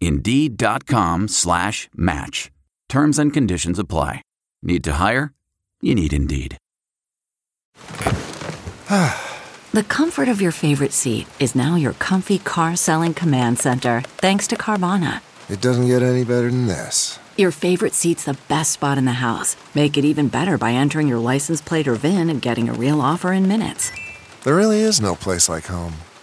Indeed.com slash match. Terms and conditions apply. Need to hire? You need Indeed. [sighs] The comfort of your favorite seat is now your comfy car selling command center, thanks to Carvana. It doesn't get any better than this. Your favorite seat's the best spot in the house. Make it even better by entering your license plate or VIN and getting a real offer in minutes. There really is no place like home.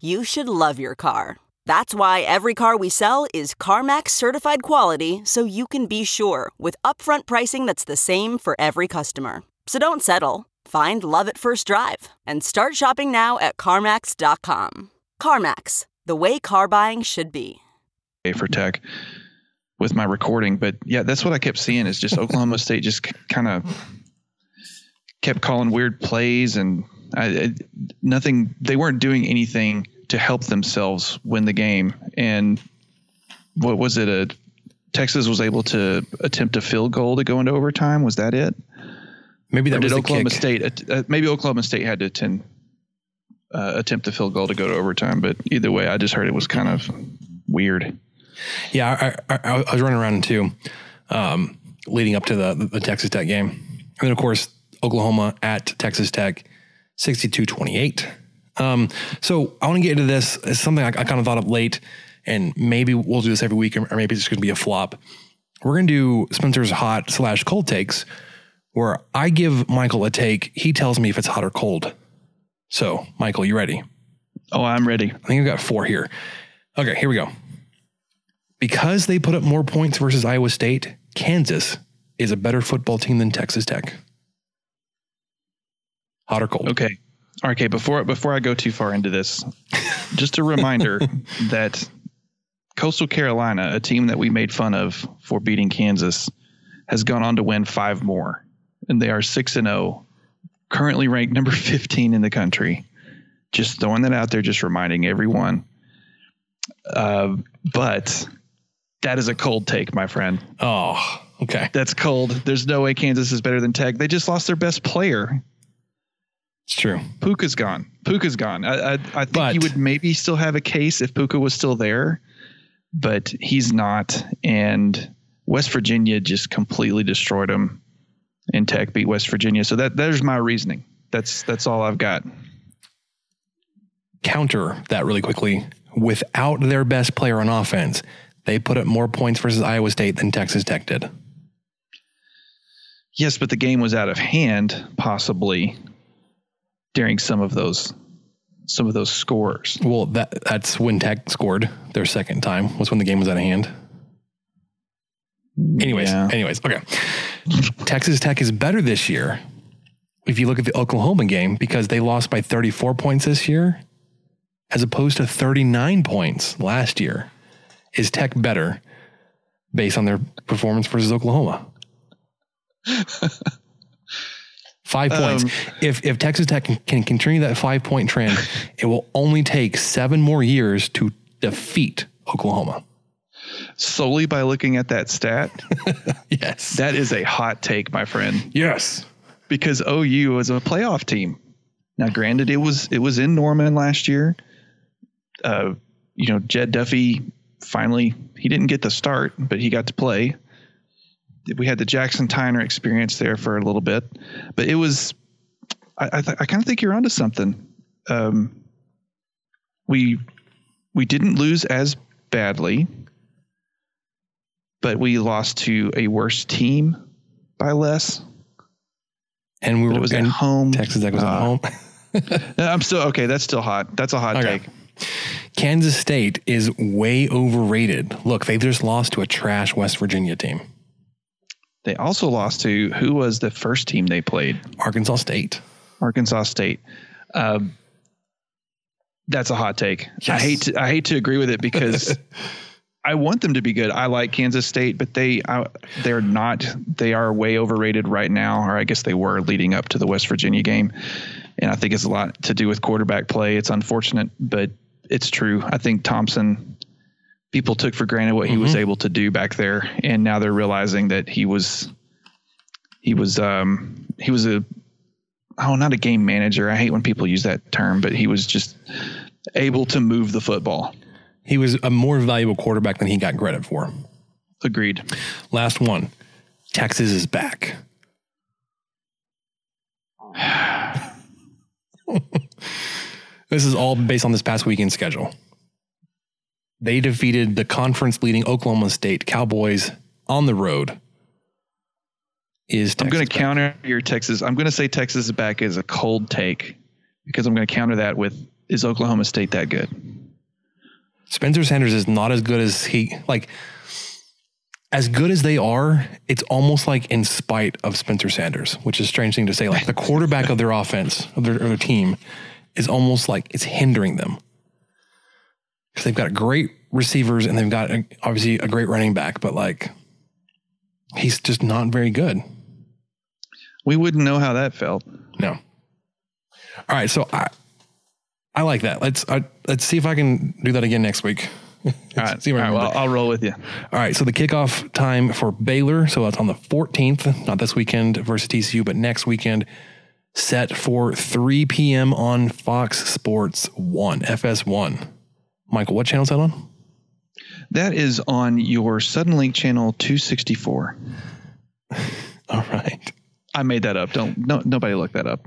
you should love your car. That's why every car we sell is CarMax certified quality so you can be sure with upfront pricing that's the same for every customer. So don't settle. Find love at first drive and start shopping now at CarMax.com. CarMax, the way car buying should be. For tech with my recording, but yeah, that's what I kept seeing is just [laughs] Oklahoma State just kind of kept calling weird plays and I, I, nothing. They weren't doing anything to help themselves win the game. And what was it? A Texas was able to attempt a field goal to go into overtime. Was that it? Maybe that or was did the Oklahoma kick. State. Uh, maybe Oklahoma State had to attend, uh, attempt a field goal to go to overtime. But either way, I just heard it was kind of weird. Yeah, I, I, I was running around too, um, leading up to the, the Texas Tech game. And then, of course, Oklahoma at Texas Tech, 62 28. Um, so I want to get into this. It's something I, I kind of thought of late, and maybe we'll do this every week, or, or maybe it's just going to be a flop. We're going to do Spencer's hot slash cold takes, where I give Michael a take. He tells me if it's hot or cold. So, Michael, you ready? Oh, I'm ready. I think I've got four here. Okay, here we go. Because they put up more points versus Iowa State, Kansas is a better football team than Texas Tech. Hot or cold? Okay. Okay. Before before I go too far into this, just a reminder [laughs] that Coastal Carolina, a team that we made fun of for beating Kansas, has gone on to win five more, and they are six and zero, currently ranked number [laughs] fifteen in the country. Just throwing that out there, just reminding everyone. Uh, but that is a cold take, my friend. Oh, okay. That's cold. There's no way Kansas is better than Tech. They just lost their best player. It's true. Pooka's gone. Pooka's gone. I, I, I think But- you would maybe still have a case if Pooka was still there, but he's not. And West Virginia just completely destroyed him. And Tech beat West Virginia. So that there's my reasoning. That's that's all I've got. Counter that really quickly. Without their best player on offense, they put up more points versus Iowa State than Texas Tech did. Yes, but the game was out of hand, possibly during some of those some of those scores. Well, that that's when Tech scored their second time. Was when the game was out of hand. Mm, anyways, Yeah. anyways, okay. Texas Tech is better this year. If you look at the Oklahoma game, because they lost by 34 points this year, as opposed to 39 points last year. Is Tech better based on their performance versus Oklahoma? [laughs] Five points. Um, if if Texas Tech can, can continue that five point trend, [laughs] it will only take seven more years to defeat Oklahoma. Solely by looking at that stat, [laughs] yes, that is a hot take, my friend. Yes, because OU was a playoff team. Now, granted, it was it was in Norman last year. Uh, you know, Jett Duffey finally he didn't get the start, but he got to play. We had the Jackson Tyner experience there for a little bit, but it was. I I, th- I kind of think you're onto something. Um, we we didn't lose as badly, but we lost to a worse team by less. And we were it was at home. Texas Tech was at Uh, home. [laughs] I'm still okay. That's still hot. That's a hot Okay. take. Kansas State is way overrated. Look, they've just lost to a trash West Virginia team. They also lost to who was the first team they played? Arkansas State. Arkansas State. Um, that's a hot take. I hate to, I hate to agree with it because [laughs] I want them to be good. I like Kansas State, but they I, they're not. They are way overrated right now, or I guess they were leading up to the West Virginia game. And I think it's a lot to do with quarterback play. It's unfortunate, but it's true. I think Thompson. People took for granted what he was Mhm. able to do back there, and now they're realizing that he was he was um he was a oh not a game manager. I hate when people use that term, but he was just able to move the football. He was a more valuable quarterback than he got credit for. Agreed. Last one. Texas is back. [sighs] [sighs] this is all based on this past weekend schedule. They defeated the conference leading Oklahoma State Cowboys on the road. Is Texas I'm going to counter your Texas. I'm going to say Texas is back as a cold take because I'm going to counter that with is Oklahoma State that good? Spencer Sanders is not as good as he like as good as they are, it's almost like in spite of Spencer Sanders, which is a strange thing to say. Like the quarterback of their [laughs] offense, of their, of their team, is almost like it's hindering them. They've got great receivers and they've got a, obviously a great running back, but like he's just not very good. We wouldn't know how that felt. No. All right, so I I like that. Let's I, let's see if I can do that again next week. All right, [laughs] see all right well, I'll roll with you. All right, so the kickoff time for Baylor, so that's on the 14th, not this weekend versus TCU, but next weekend, set for 3 p.m. on Fox Sports 1, FS1. Michael, what channel is that on? That is on your Suddenlink channel 264. [laughs] All right. I made that up. Don't no nobody look that up.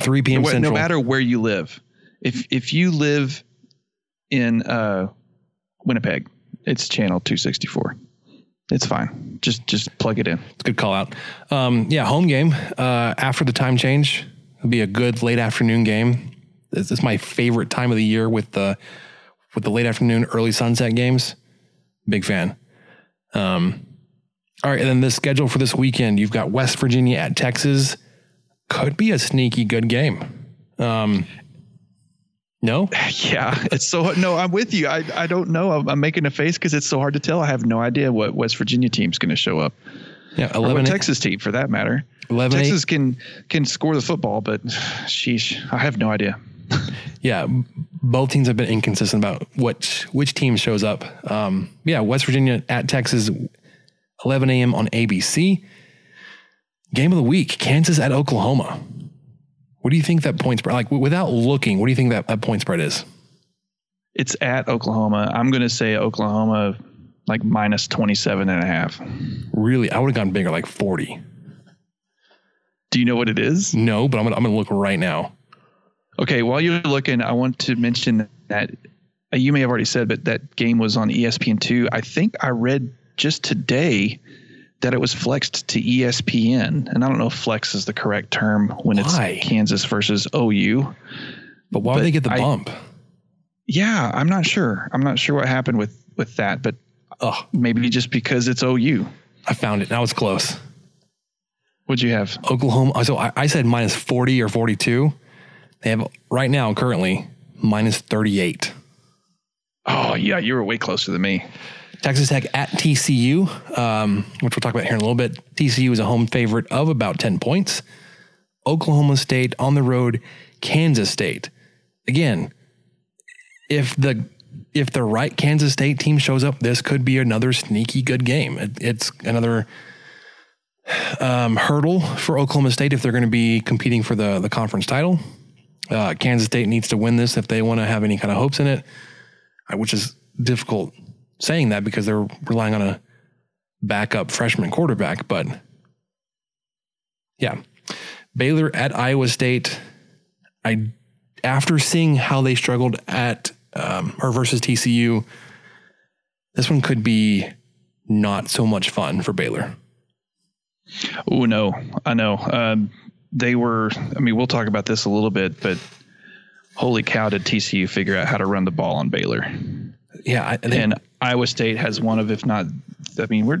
3 p.m. No, no matter where you live. If if you live in uh, Winnipeg, it's channel 264. It's fine. Just just plug it in. It's a good call out. Um, yeah, home game uh, after the time change. It'll be a good late afternoon game. This is my favorite time of the year with the with the late afternoon, early sunset games. Big fan. Um, all right, and then the schedule for this weekend, you've got West Virginia at Texas. Could be a sneaky good game. Um, no, [laughs] Yeah, it's so no. I'm with you. I I don't know. I'm, I'm making a face because it's so hard to tell. I have no idea what West Virginia team's going to show up. yeah, eleven. Texas team for that matter. 11 Texas can can score the football, but [sighs] sheesh, I have no idea. Yeah, both teams have been inconsistent about which which team shows up. Um, yeah, West Virginia at Texas, 11 a.m. on ABC. Game of the week: Kansas at Oklahoma. What do you think that point spread? Like w- without looking, what do you think that, that point spread is? It's at Oklahoma. I'm going to say Oklahoma like minus 27 and a half. Really, I would have gone bigger, like 40. Do you know what it is? No, but I'm gonna I'm gonna look right now. Okay, while you're looking, I want to mention that uh, you may have already said, but that game was on E ESPN2. I think I read just today that it was flexed to ESPN, and I don't know if flex is the correct term when Why? it's Kansas versus OU. But why would they get the I- bump? Yeah, I'm not sure. I'm not sure what happened with with that, but Oh, maybe just because it's OU. I found it. Now it's close. What'd you have? Oklahoma. So I, I said minus 40 or 42. They have right now currently minus 38. Oh, yeah, you were way closer than me. Texas Tech at TCU, um, which we'll talk about here in a little bit. TCU is a home favorite of about 10 points. Oklahoma State on the road, Kansas State. Again, if the if the right Kansas State team shows up, this could be another sneaky good game. It, it's another um, hurdle for Oklahoma State if they're going to be competing for the the conference title. Uh, Kansas State needs to win this if they want to have any kind of hopes in it, which is difficult saying that because they're relying on a backup freshman quarterback. But yeah, Baylor at Iowa State. I after seeing how they struggled at um, or versus TCU, this one could be not so much fun for Baylor. Oh no, I know. Um, they were. I mean, we'll talk about this a little bit, but holy cow, did TCU figure out how to run the ball on Baylor? Yeah, I, they, and Iowa State has one of, if not, I mean, we're.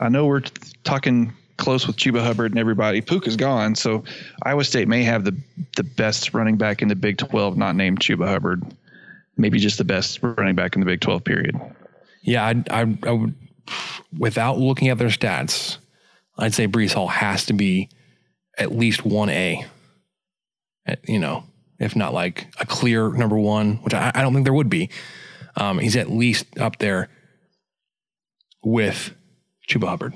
I know we're talking close with Chuba Hubbard and everybody. Pooka's gone, so Iowa State may have the the best running back in the Big Twelve, not named Chuba Hubbard. Maybe just the best running back in the Big Twelve. Period. Yeah, I, I, I would, without looking at their stats, I'd say Breece Hall has to be at least one A. You know, if not like a clear number one, which I, I don't think there would be. Um, he's at least up there with Chuba Hubbard.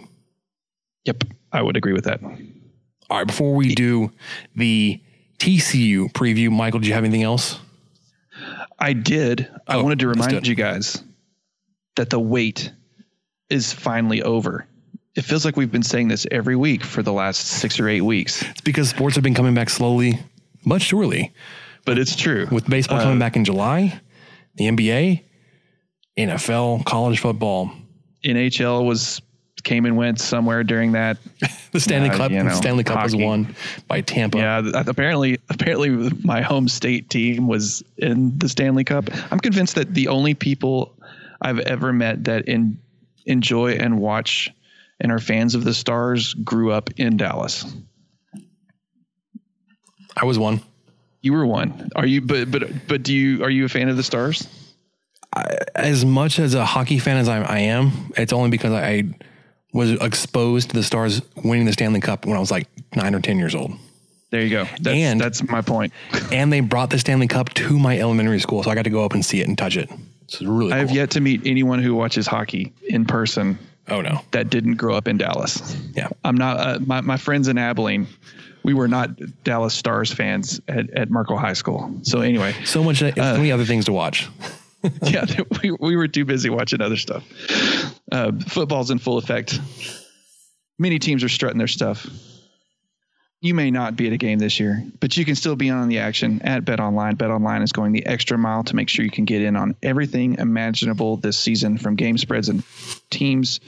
Yep, I would agree with that. All right, before we do the TCU preview, Michael, do you have anything else? I did. Oh, I wanted to remind you guys that the wait is finally over. It feels like we've been saying this every week for the last six or eight weeks. It's because sports have been coming back slowly, but surely. But it's true. With baseball uh, coming back in July, the NBA, NFL, college football, NHL was came and went somewhere during that. [laughs] the Stanley uh, Cup, you know, Stanley Cup hockey. was won by Tampa. Yeah, apparently, apparently, my home state team was in the Stanley Cup. I'm convinced that the only people I've ever met that in, enjoy and watch and are fans of the Stars grew up in Dallas. I was one. You were one. Are you? But but but do you? Are you a fan of the Stars? I, as much as a hockey fan as I, I am, it's only because I, I was exposed to the Stars winning the Stanley Cup when I was like nine or ten years old. There you go. That's, and that's my point. and they brought the Stanley Cup to my elementary school, so I got to go up and see it and touch it. It's really. I have yet to meet anyone who watches hockey in person. Oh no, that didn't grow up in Dallas. Yeah, I'm not. Uh, my my friends in Abilene we were not Dallas Stars fans at, at Marco High School. So anyway, so much, uh, so many other things to watch. [laughs] [laughs] yeah, [laughs] we, we were too busy watching other stuff. Uh, football's in full effect. Many teams are strutting their stuff you may not be at a game this year, but you can still be on the action at Bet Online. Bet Online is going the extra mile to make sure you can get in on everything imaginable this season from game spreads and teams,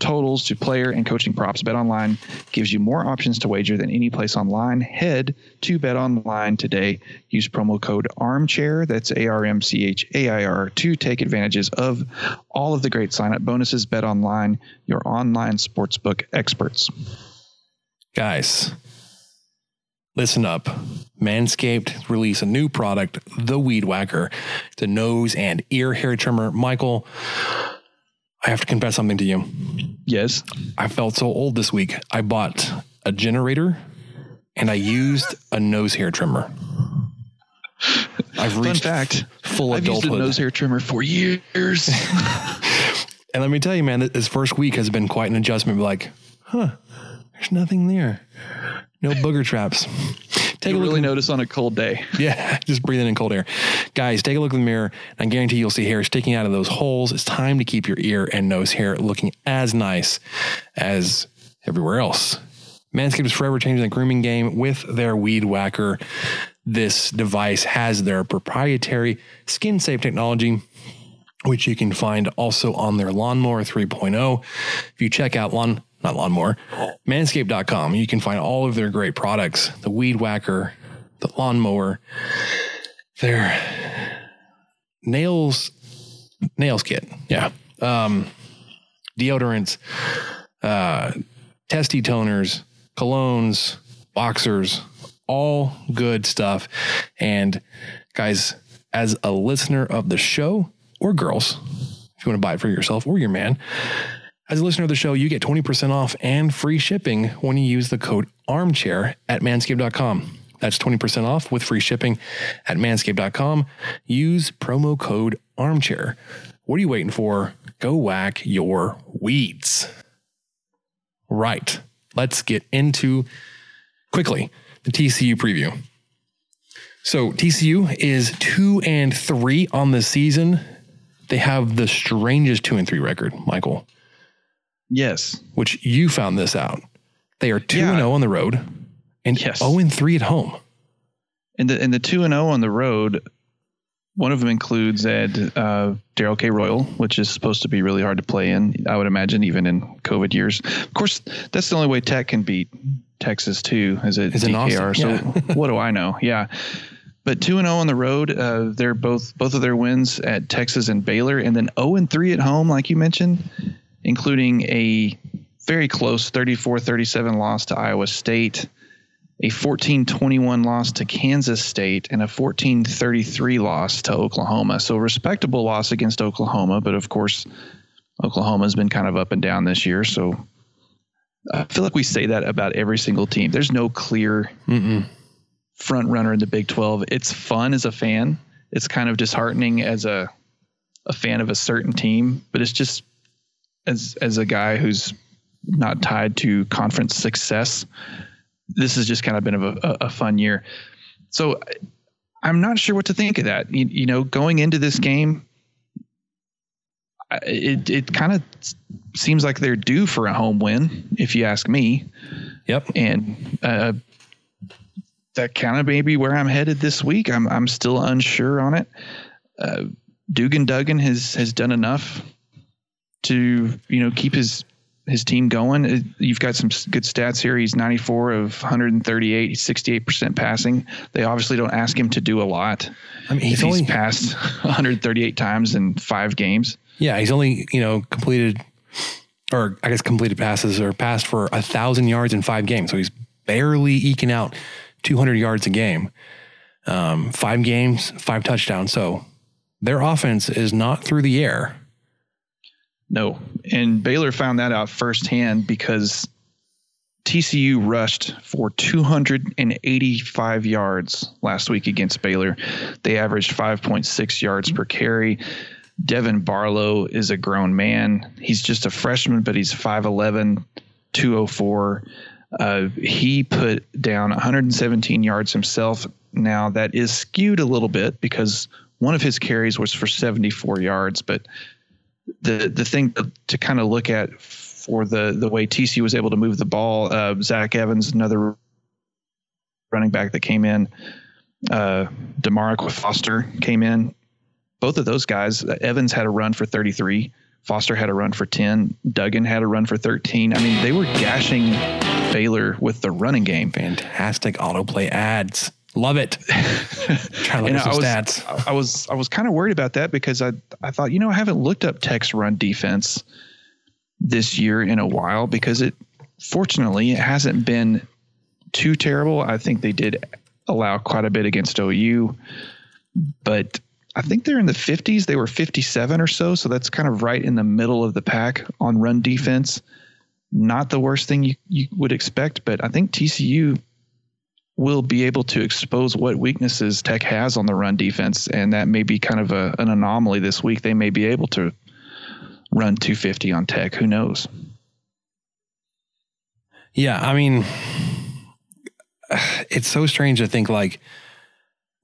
totals to player and coaching props. Bet Online gives you more options to wager than any place online. Head to Bet Online today. Use promo code ARMCHAIR, that's A R M C H A I R, to take advantages of all of the great sign up bonuses. Bet Online, your online sportsbook experts. Guys, Listen up. Manscaped release a new product, the Weed Whacker. the nose and ear hair trimmer. Michael, I have to confess something to you. Yes. I felt so old this week. I bought a generator and I used a nose hair trimmer. I've reached Fun fact, full I've adulthood. used a nose hair trimmer for years. [laughs] and let me tell you, man, this first week has been quite an adjustment. Like, huh, there's nothing there. No booger traps. Take you a really in, notice on a cold day. [laughs] Yeah, just breathing in cold air. Guys, take a look in the mirror. I guarantee you'll see hair sticking out of those holes. It's time to keep your ear and nose hair looking as nice as everywhere else. Manscaped is forever changing the grooming game with their Weed Whacker. This device has their proprietary skin safe technology which you can find also on their Lawnmower 3.0. If you check out lawn not lawnmower, manscaped.com. You can find all of their great products the weed whacker, the lawnmower, their nails, nails kit. Yeah. Um, deodorants, uh, testy toners, colognes, boxers, all good stuff. And guys, as a listener of the show or girls, if you want to buy it for yourself or your man, as a listener of the show, you get 20% off and free shipping when you use the code armchair at manscaped.com. That's 20% off with free shipping at manscaped.com. Use promo code armchair. What are you waiting for? Go whack your weeds. Right. Let's get into quickly the TCU preview. So TCU is two and three on the season. They have the strangest two and three record, Michael. Yes. Which you found this out. They are 2 and 0 on the road and Yes. 0 and 3 at home. And the and the two and zero on the road, one of them includes at uh, Darrell K. Royal, which is supposed to be really hard to play in. I would imagine, even in COVID years. Of course, that's the only way Tech can beat Texas too, is at Is in DKR. Austin, So [laughs] what do I know? Yeah. But two and zero on the road. Uh, they're both both of their wins at Texas and Baylor, and then zero and three at home, like you mentioned, including a very close 34-37 loss to Iowa State a 14-21 loss to Kansas State and a 14-33 loss to Oklahoma. So respectable loss against Oklahoma, but of course Oklahoma's been kind of up and down this year, so I feel like we say that about every single team. There's no clear Mm-mm. front runner in the Big 12. It's fun as a fan. It's kind of disheartening as a a fan of a certain team, but it's just as as a guy who's not tied to conference success. This has just kind of been of a, a fun year. So I'm not sure what to think of that. You, you know, going into this game, it it kind of seems like they're due for a home win, if you ask me. Yep. And uh, that kind of maybe where I'm headed this week. I'm I'm still unsure on it. Uh, Dugan Duggan has has done enough to you know keep his his team going. You've got some good stats here. He's 94 of 138, he's 68 percent passing. They obviously don't ask him to do a lot. I mean, he's only- he's passed [laughs] 138 times in five games. Yeah, he's only, you know, completed or I guess completed passes or passed for a thousand yards in five games. So he's barely eking out 200 yards a game. Um, five games, five touchdowns. So their offense is not through the air. No. And Baylor found that out firsthand because TCU rushed for 285 yards last week against Baylor. They averaged 5.6 yards per carry. Darwin Barlow is a grown man. He's just a freshman, but he's 5'11, 204. Uh, he put down 117 yards himself. Now, that is skewed a little bit because one of his carries was for 74 yards, but the the thing to, to kind of look at for the the way TC was able to move the ball. Uh, Zach Evans, another running back that came in. Uh, Daimarqua Foster came in. Both of those guys. Evans had a run for 33. Foster had a run for 10. Duggan had a run for 13. I mean, they were gashing Baylor with the running game. Fantastic autoplay ads. Love it. [laughs] Trying to look at some I was, stats. I was I was kind of worried about that because I I thought you know I haven't looked up Tech's run defense this year in a while because it fortunately it hasn't been too terrible. I think they did allow quite a bit against OU, but I think they're in the 50s. They were 57 or so, so that's kind of right in the middle of the pack on run defense. Not the worst thing you, you would expect, but I think TCU will be able to expose what weaknesses Tech has on the run defense, and that may be kind of a, an anomaly this week. They may be able to run 250 on Tech. Who knows? Yeah, I mean, [sighs] it's so strange to think like,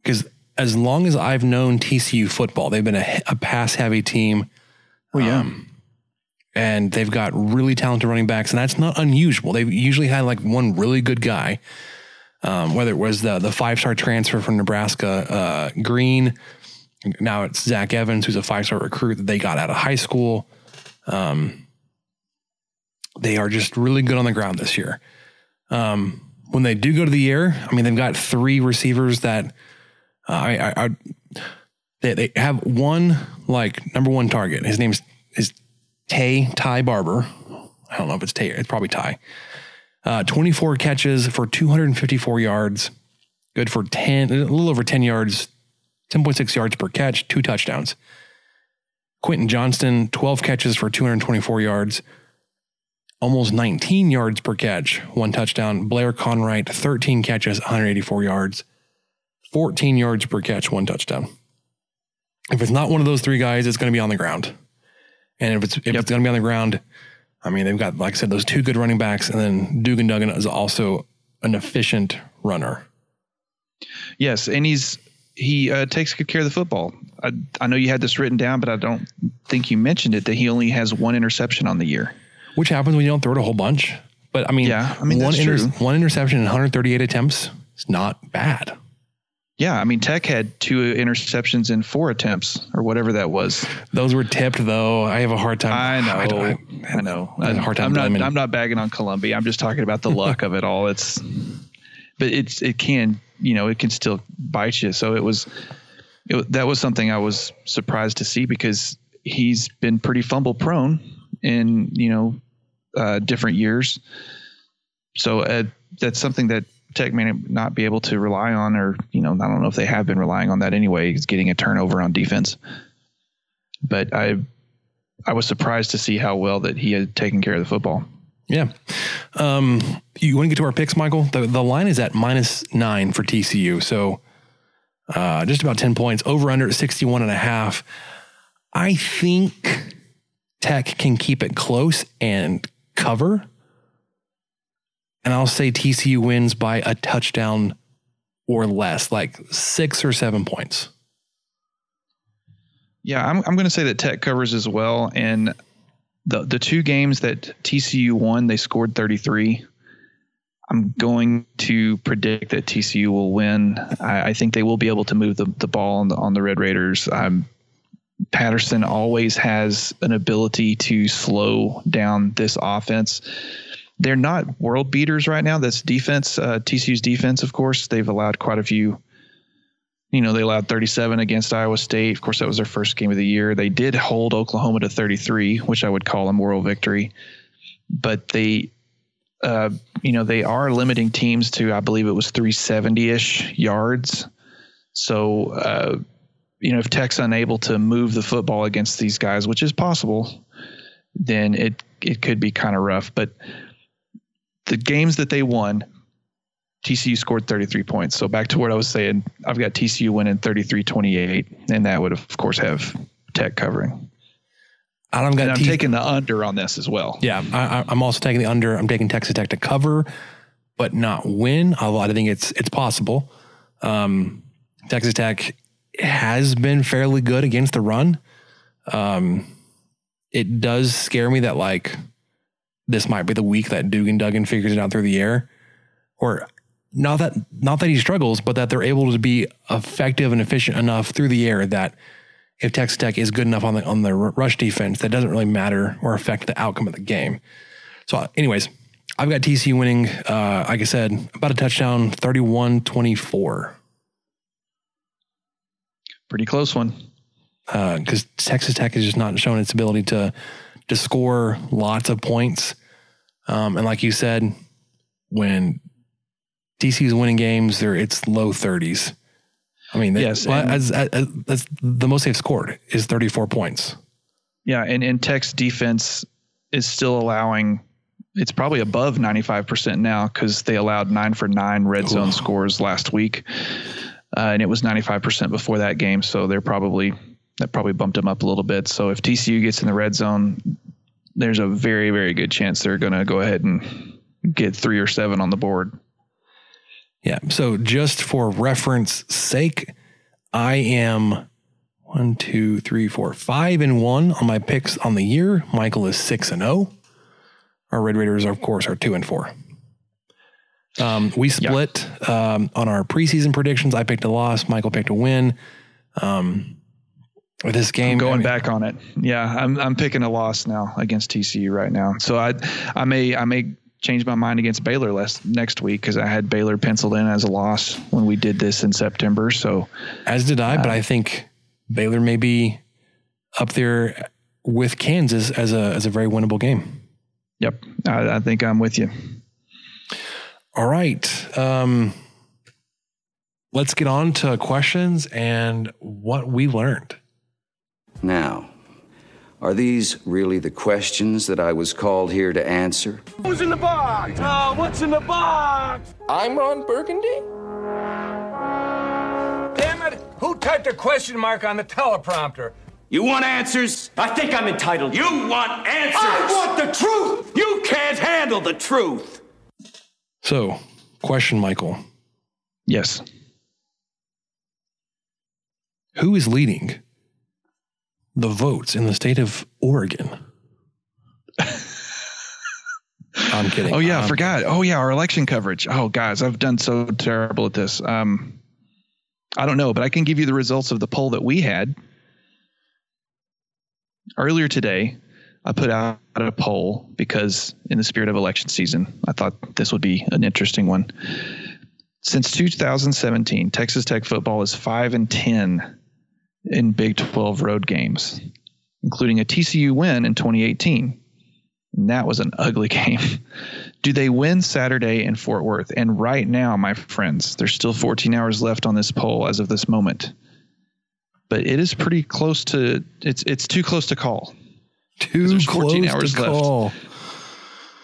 because as long as I've known TCU football, they've been a, a pass heavy team. Oh yeah, Um, and they've got really talented running backs, and that's not unusual. They've usually had like one really good guy, um, whether it was the the five star transfer from Nebraska, uh, Green. Now it's Zach Evans, who's a five star recruit that they got out of high school. Um, they are just really good on the ground this year. Um, when they do go to the air, I mean, they've got three receivers that uh, I, I, I they, they have one like number one target. His name's is Tay Ty Barber. I don't know if it's Tay. It's probably Ty. Uh, 24 catches for 254 yards. Good for 10, a little over 10 yards 10.6 yards per catch, two touchdowns. Quentin Johnston, 12 catches for 224 yards, almost 19 yards per catch, one touchdown. Blair Conwright, 13 catches, 184 yards, 14 yards per catch, one touchdown. If it's not one of those three guys, it's going to be on the ground. And if it's if yep. it's going to be on the ground, I mean, they've got, like I said, those two good running backs, and then Dugan Duggan is also an efficient runner. Yes, and he's he uh, takes good care of the football. I, I know you had this written down, but I don't think you mentioned it that he only has one interception on the year, which happens when you don't throw it a whole bunch. But I mean, yeah, I mean one, inter- one interception in 138 attempts is not bad. Yeah, I mean Tech had two interceptions in four attempts or whatever that was. Those were tipped though. I have a hard time. I know. I, I, I know. I have a hard time. I'm not. I'm not bagging on Colombi. I'm just talking about the luck of it all. It's, but it's it can you know it can still bite you. So it was, it, that was something I was surprised to see because he's been pretty fumble prone in you know uh, different years. So uh, that's something that Tech may not be able to rely on, or you know, I don't know if they have been relying on that anyway. Is getting a turnover on defense, but I I was surprised to see how well that he had taken care of the football. Yeah. Um, you want to get to our picks, Michael? The the line is at minus nine for TCU, so uh, just about ten points. Over under 61 and a half. I think Tech can keep it close and cover and I'll say TCU wins by a touchdown or less, like six or seven points. Yeah, I'm, I'm going to say that Tech covers as well. And the the two games that TCU won, they scored 33. I'm going to predict that TCU will win. I, I think they will be able to move the, the ball on the, on the Red Raiders. Um, Patterson always has an ability to slow down this offense they're not world beaters right now. That's defense. Uh, TCU's defense, of course, they've allowed quite a few. You know, they allowed 37 against Iowa State. Of course, that was their first game of the year. They did hold Oklahoma to 33, which I would call a moral victory. But they, uh, you know, they are limiting teams to, I believe it was 370 ish yards. So, uh, you know, if Tech's unable to move the football against these guys, which is possible, then it it could be kind of rough. But the games that they won, TCU scored 33 points. So back to what I was saying, I've got TCU winning 33-28, and that would of course have Tech covering. I don't got. I'm T- taking the under on this as well. Yeah, I, I'm also taking the under. I'm taking Texas Tech to cover, but not win. Although I think it's it's possible. Um, Texas Tech has been fairly good against the run. Um, it does scare me that like this might be the week that Dugan Duggan figures it out through the air. Or not that not that he struggles, but that they're able to be effective and efficient enough through the air that if Texas Tech is good enough on the on the rush defense, that doesn't really matter or affect the outcome of the game. So, anyways, I've got TC winning, uh, like I said, about a touchdown, 31 24. Pretty close one. Because uh, Texas Tech has just not shown its ability to to score lots of points. Um, and like you said, when is winning games, there it's low 30s. I mean, they, yes, as, as, as, that's the most they've scored is 34 points. Yeah, and and Tech's defense is still allowing. It's probably above 95% now because they allowed nine for nine red zone Ooh. scores last week, uh, and it was 95% before that game. So they're probably that probably bumped them up a little bit. So if TCU gets in the red zone, there's a very, very good chance they're going to go ahead and get three or seven on the board. Yeah. So just for reference sake, I am one, two, three, four, five and one on my picks on the year. Michael is six and. Oh. Our Red Raiders, of course, are two and four. Um, we split yeah. um, on our preseason predictions. I picked a loss. Michael picked a win. Um, this game. I'm going I mean, back on it. Yeah, I'm I'm picking a loss now against TCU right now. So I I may I may change my mind against Baylor last next week because I had Baylor penciled in as a loss when we did this in September. So as did I, uh, but I think Baylor may be up there with Kansas as a as a very winnable game. Yep, I, I think I'm with you. All right. Um, let's get on to questions and what we learned. Now, are these really the questions that I was called here to answer? Who's in the box? Oh, what's in the box? I'm Ron Burgundy. Damn it! Who typed a question mark on the teleprompter? You want answers? I think I'm entitled. You want answers? I want the truth! You can't handle the truth! So, question, Michael. Yes. Who is leading the votes in the state of Oregon? I'm kidding. Oh yeah, I forgot. Oh yeah, our election coverage. Oh guys, I've done so terrible at this. Um, I don't know, but I can give you the results of the poll that we had earlier today. I put out a poll because, in the spirit of election season, I thought this would be an interesting one. Since 2017, Texas Tech football is five and ten in Big 12 road games, including a TCU win in 2018. And that was an ugly [laughs] game. Do they win Saturday in Fort Worth? And right now, my friends, there's still 14 hours left on this poll as of this moment. But it is pretty close to it's it's too close to call. Too There's close to call.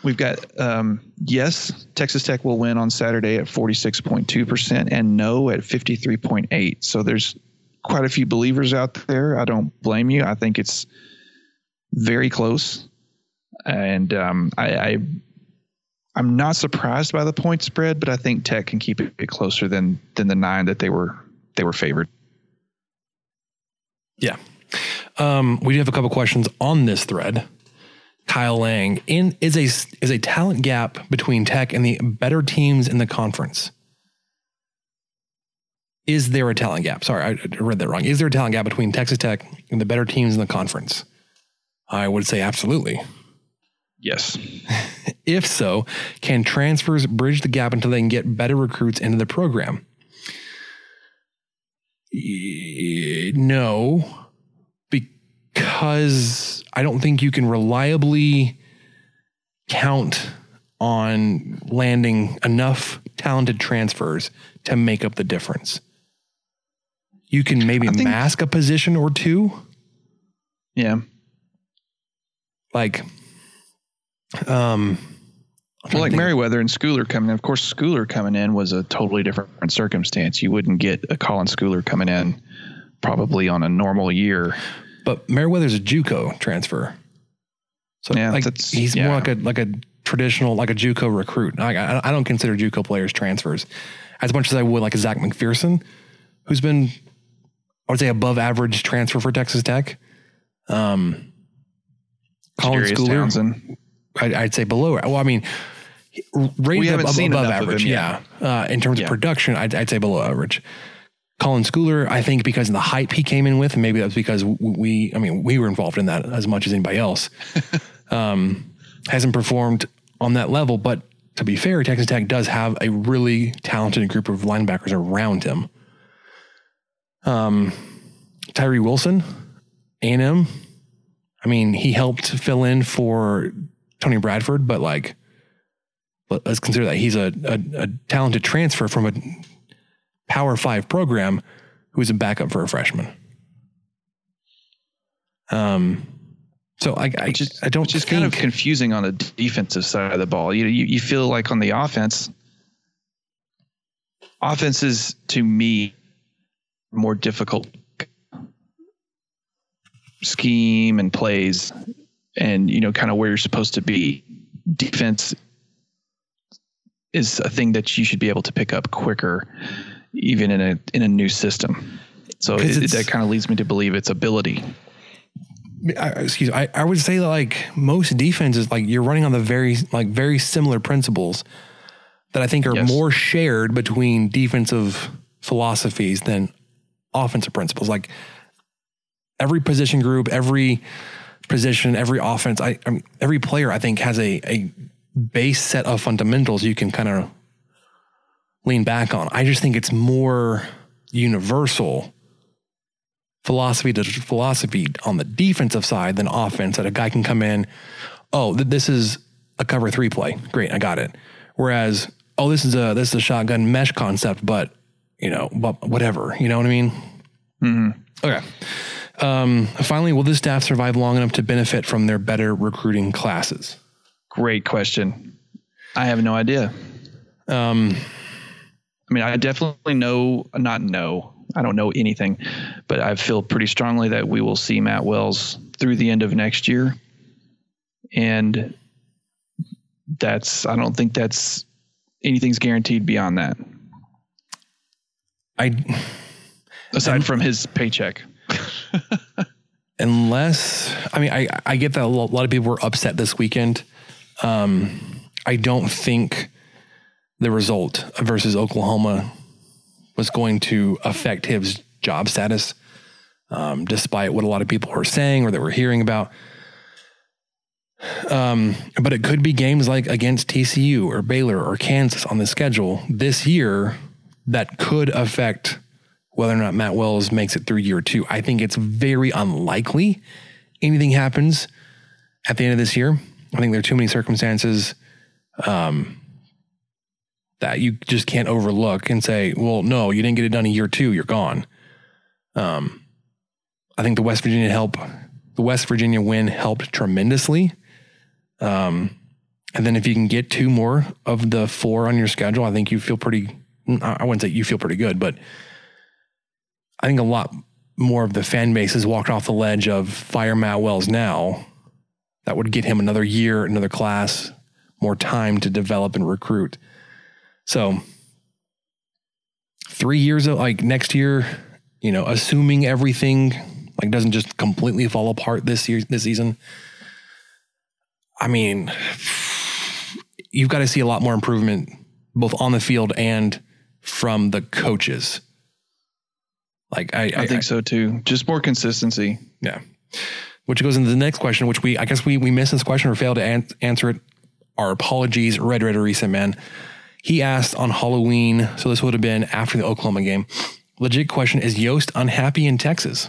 We've got um, yes, Texas Tech will win on Saturday at 46.2% and no at 53.8. So there's quite a few believers out there. I don't blame you. I think it's very close. And um, I, I I'm not surprised by the point spread, but I think Tech can keep it closer than than the nine that they were they were favored. Yeah. Um, we do have a couple questions on this thread. Kyle Lang in is a is a talent gap between Tech and the better teams in the conference. Is there a talent gap? Sorry, I read that wrong. Is there a talent gap between Texas Tech and the better teams in the conference? I would say absolutely. Yes. [laughs] If so, can transfers bridge the gap until they can get better recruits into the program? No, because I don't think you can reliably count on landing enough talented transfers to make up the difference. You can maybe mask a position or two. Yeah. Like, um, Well, like Merriweather and Schooler coming in. Of course, Schooler coming in was a totally different circumstance. You wouldn't get a Colin Schooler coming in probably on a normal year. But Merriweather's a JUCO transfer, so Yeah, like that's- he's yeah. more like a like a traditional like a JUCO recruit. I, I, I don't consider JUCO players transfers as much as I would like a Zech McPhearson, who's been I would say above average transfer for Texas Tech. Um, Colin Schooler, Townsend. I'd, I'd say below. Well, I mean, rated above, above average. yeah, uh, in terms Yeah. of production, I'd, I'd say below average. Colin Schooler, I think because of the hype he came in with, and maybe that's because we, I mean, we were involved in that as much as anybody else, [laughs] um, hasn't performed on that level. But to be fair, Texas Tech does have a really talented group of linebackers around him. Um, Tyree Wilson, A&M. I mean, he helped fill in for Tony Bradford, but like, let- let's consider that he's a, a, a talented transfer from a Power Five program who's a backup for a freshman. Um, so I, I, just I don't Which is kind of confusing on the defensive side of the ball. You, you you feel like on the offense, offenses to me more difficult scheme and plays, and you know kind of where you're supposed to be. Defense is a thing that you should be able to pick up quicker, even in a in a new system. so it, that kind of leads me to believe it's ability. I, excuse me, I, I would say that like most defenses, like you're running on the very like very similar principles that I think are Yes. more shared between defensive philosophies than offensive principles. Like every position group, every position, every offense, I, I mean, every player I think has a a base set of fundamentals you can kind of lean back on. I just think it's more universal philosophy to philosophy on the defensive side than offense that a guy can come in, oh, th- this is a cover three play. Great, I got it. Whereas, oh, this is a this is a shotgun mesh concept, but you know, but whatever. You know what I mean? Mm-hmm. Okay. Um, finally, will this staff survive long enough to benefit from their better recruiting classes? Great question. I have no idea. Um, I mean, I definitely know, not know, I don't know anything, but I feel pretty strongly that we will see Matt Wells through the end of next year. And that's, I don't think that's anything's guaranteed beyond that. I, [laughs] aside from his paycheck. [laughs] unless, I mean, I, I get that a lot of people were upset this weekend. Um, I don't think the result versus Oklahoma was going to affect his job status, um, despite what a lot of people were saying or that we're hearing about. Um, but it could be games like against TCU or Baylor or Kansas on the schedule this year that could affect whether or not Matt Wells makes it through year two. I think it's very unlikely anything happens at the end of this year. I think there are too many circumstances um, that you just can't overlook and say, well, no, you didn't get it done in year two, you're gone. Um, I think the West Virginia help, the West Virginia win helped tremendously. Um, and then if you can get two more of the four on your schedule, I think you feel pretty. I wouldn't say you feel pretty good, but I think a lot more of the fan base has walked off the ledge of fire Matt Wells now. That would get him another year, another class, more time to develop and recruit. So, three years of like next year, you know, assuming everything like doesn't just completely fall apart this year, this season. I mean, you've got to see a lot more improvement both on the field and from the coaches. Like I, I, I think so too. Just more consistency. Yeah. Which goes into the next question, which we I guess we we missed this question or failed to an- answer it. Our apologies, Red Red Recent Man. He asked on Halloween, so this would have been after the Oklahoma game. Legit question: Is Yost unhappy in Texas?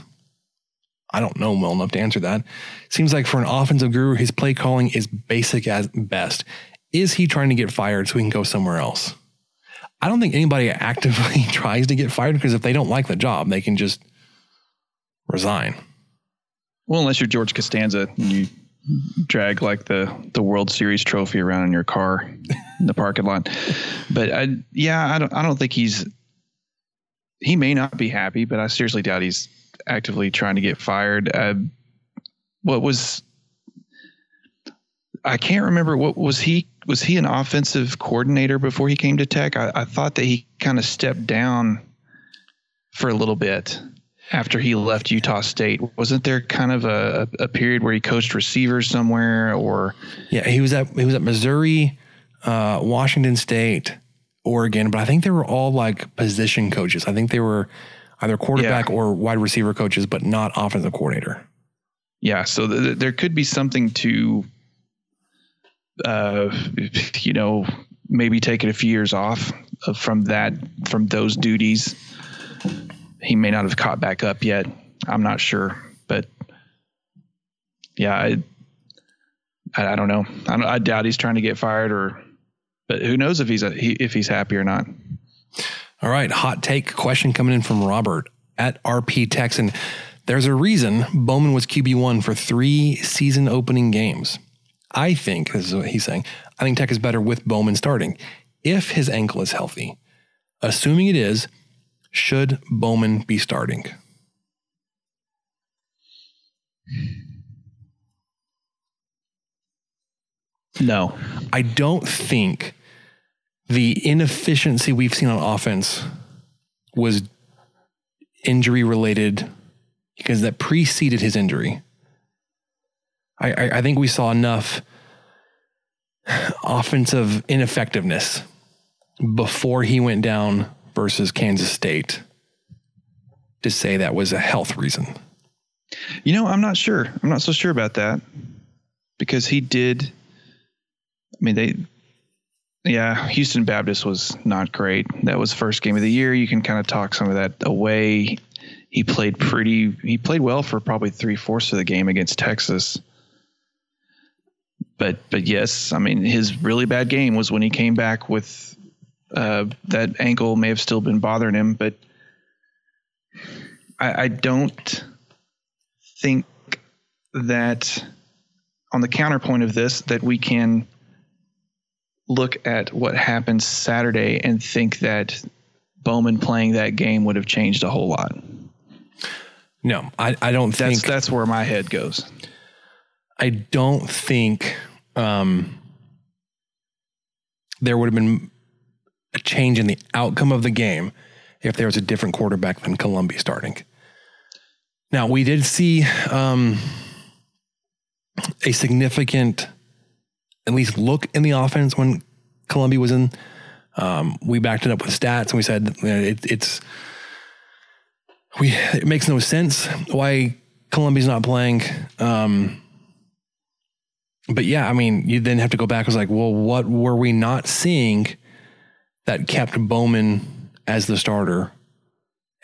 I don't know well enough to answer that. Seems like for an offensive guru, his play calling is basic at best. Is he trying to get fired so he can go somewhere else? I don't think anybody [laughs] actively [laughs] tries to get fired because if they don't like the job, they can just resign. Well, unless you're George Costanza and you drag like the the World Series trophy around in your car in the parking lot. But I, yeah, I don't I don't think he's he may not be happy, but I seriously doubt he's actively trying to get fired. Uh, what was I can't remember what was he was he an offensive coordinator before he came to Tech? I, I thought that he kind of stepped down for a little bit after he left Utah State. Wasn't there kind of a, a period where he coached receivers somewhere or Yeah, he was at he was at Missouri, uh, Washington State, Oregon, but I think they were all like position coaches. I think they were either quarterback Yeah. or wide receiver coaches, but not offensive coordinator. Yeah, so th- th- there could be something to, uh, you know, maybe taking a few years off from that from those duties. He may not have caught back up yet. I'm not sure, but yeah, I, I, I don't know. I, don't, I doubt he's trying to get fired, or but who knows if he's a, he, if he's happy or not. All right, hot take question coming in from Robert at RP Texan. There's a reason Bowman was QB1 for three season opening games. I think, this is what he's saying, I think Tech is better with Bowman starting if his ankle is healthy. Assuming it is, should Bowman be starting? No. I don't think the inefficiency we've seen on offense was injury related because that preceded his injury. I, I, think we saw enough [sighs] offensive ineffectiveness before he went down versus Kansas State to say that was a health reason. You know, I'm not sure. I'm not so sure about that because he did. I mean, they, yeah, Houston Baptist was not great. That was first game of the year. You can kind of talk some of that away. He played pretty. He played well for probably three fourths of the game against Texas. But but yes, I mean his really bad game was when he came back with uh, that ankle may have still been bothering him, but I, I don't think that on the counterpoint of this that we can look at what happened Saturday and think that Bowman playing that game would have changed a whole lot. No, I, I don't That's think that's where my head goes. I don't think um, there would have been a change in the outcome of the game if there was a different quarterback than Colombi starting. Now we did see um, a significant, at least look in the offense when Colombi was in. Um, we backed it up with stats and we said you know, it, it's we it makes no sense why Colombi's not playing. Um, but yeah, I mean, you then have to go back. and was like, well, what were we not seeing that kept Bowman as the starter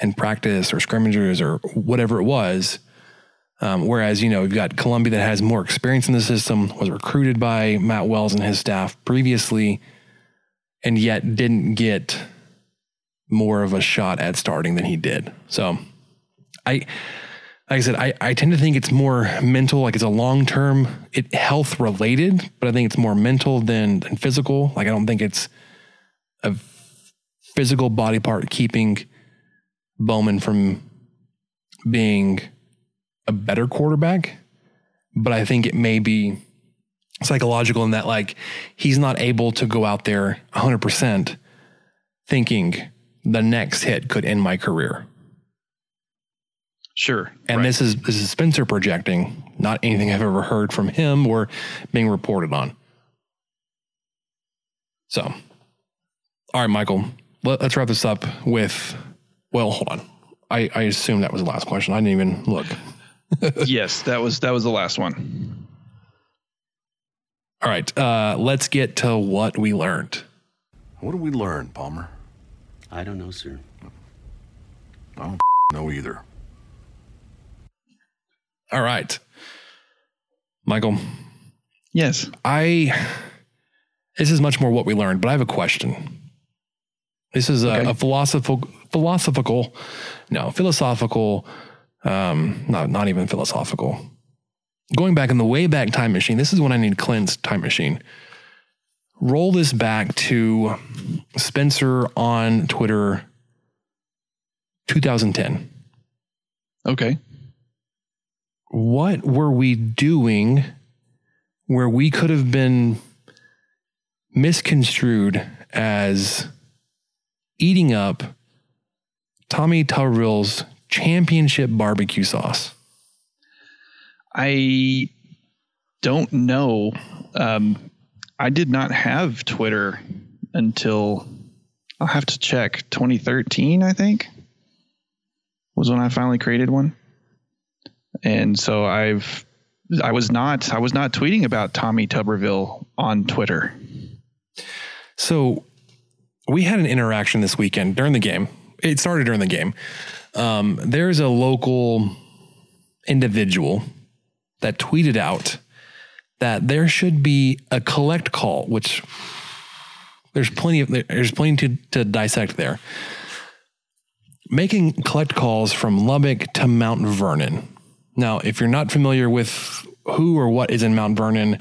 in practice or scrimmages or whatever it was? Um, whereas, you know, you've got Colombi that has more experience in the system, was recruited by Matt Wells and his staff previously, and yet didn't get more of a shot at starting than he did. So I, like I said, I, I tend to think it's more mental, like it's a long term, it health related, but I think it's more mental than, than physical. Like I don't think it's a physical body part keeping Bowman from being a better quarterback, but I think it may be psychological in that like he's not able to go out there 100% thinking the next hit could end my career. Sure. And right. this is this is Spencer projecting, not anything I've ever heard from him or being reported on. So, all right, Michael, let, us wrap this up with. Well, hold on. I, I assume that was the last question. I didn't even look. [laughs] yes, that was that was the last one. All right, uh, let's get to what we learned. What did we learn, Palmer? I don't know, sir. I don't [laughs] know either. All right. Michael. Yes. I this is much more what we learned, but I have a question. This is a, okay. a philosophical philosophical no, philosophical um not not even philosophical. Going back in the way back time machine, this is when I need Clint's time machine. Roll this back to Spencer on Twitter 2010. Okay what were we doing where we could have been misconstrued as eating up Tommy Tuberville's championship barbecue sauce? I don't know. Um, I did not have Twitter until I'll have to check 2013, I think, was when I finally created one and so I've I was not I was not tweeting about Tommy Tuberville on Twitter. So we had an interaction this weekend during the game. It started during the game. Um, there's a local individual that tweeted out that there should be a collect call, which there's plenty of there's plenty to, to dissect there. Making collect calls from Lubbock to Mount Vernon now, if you're not familiar with who or what is in Mount Vernon,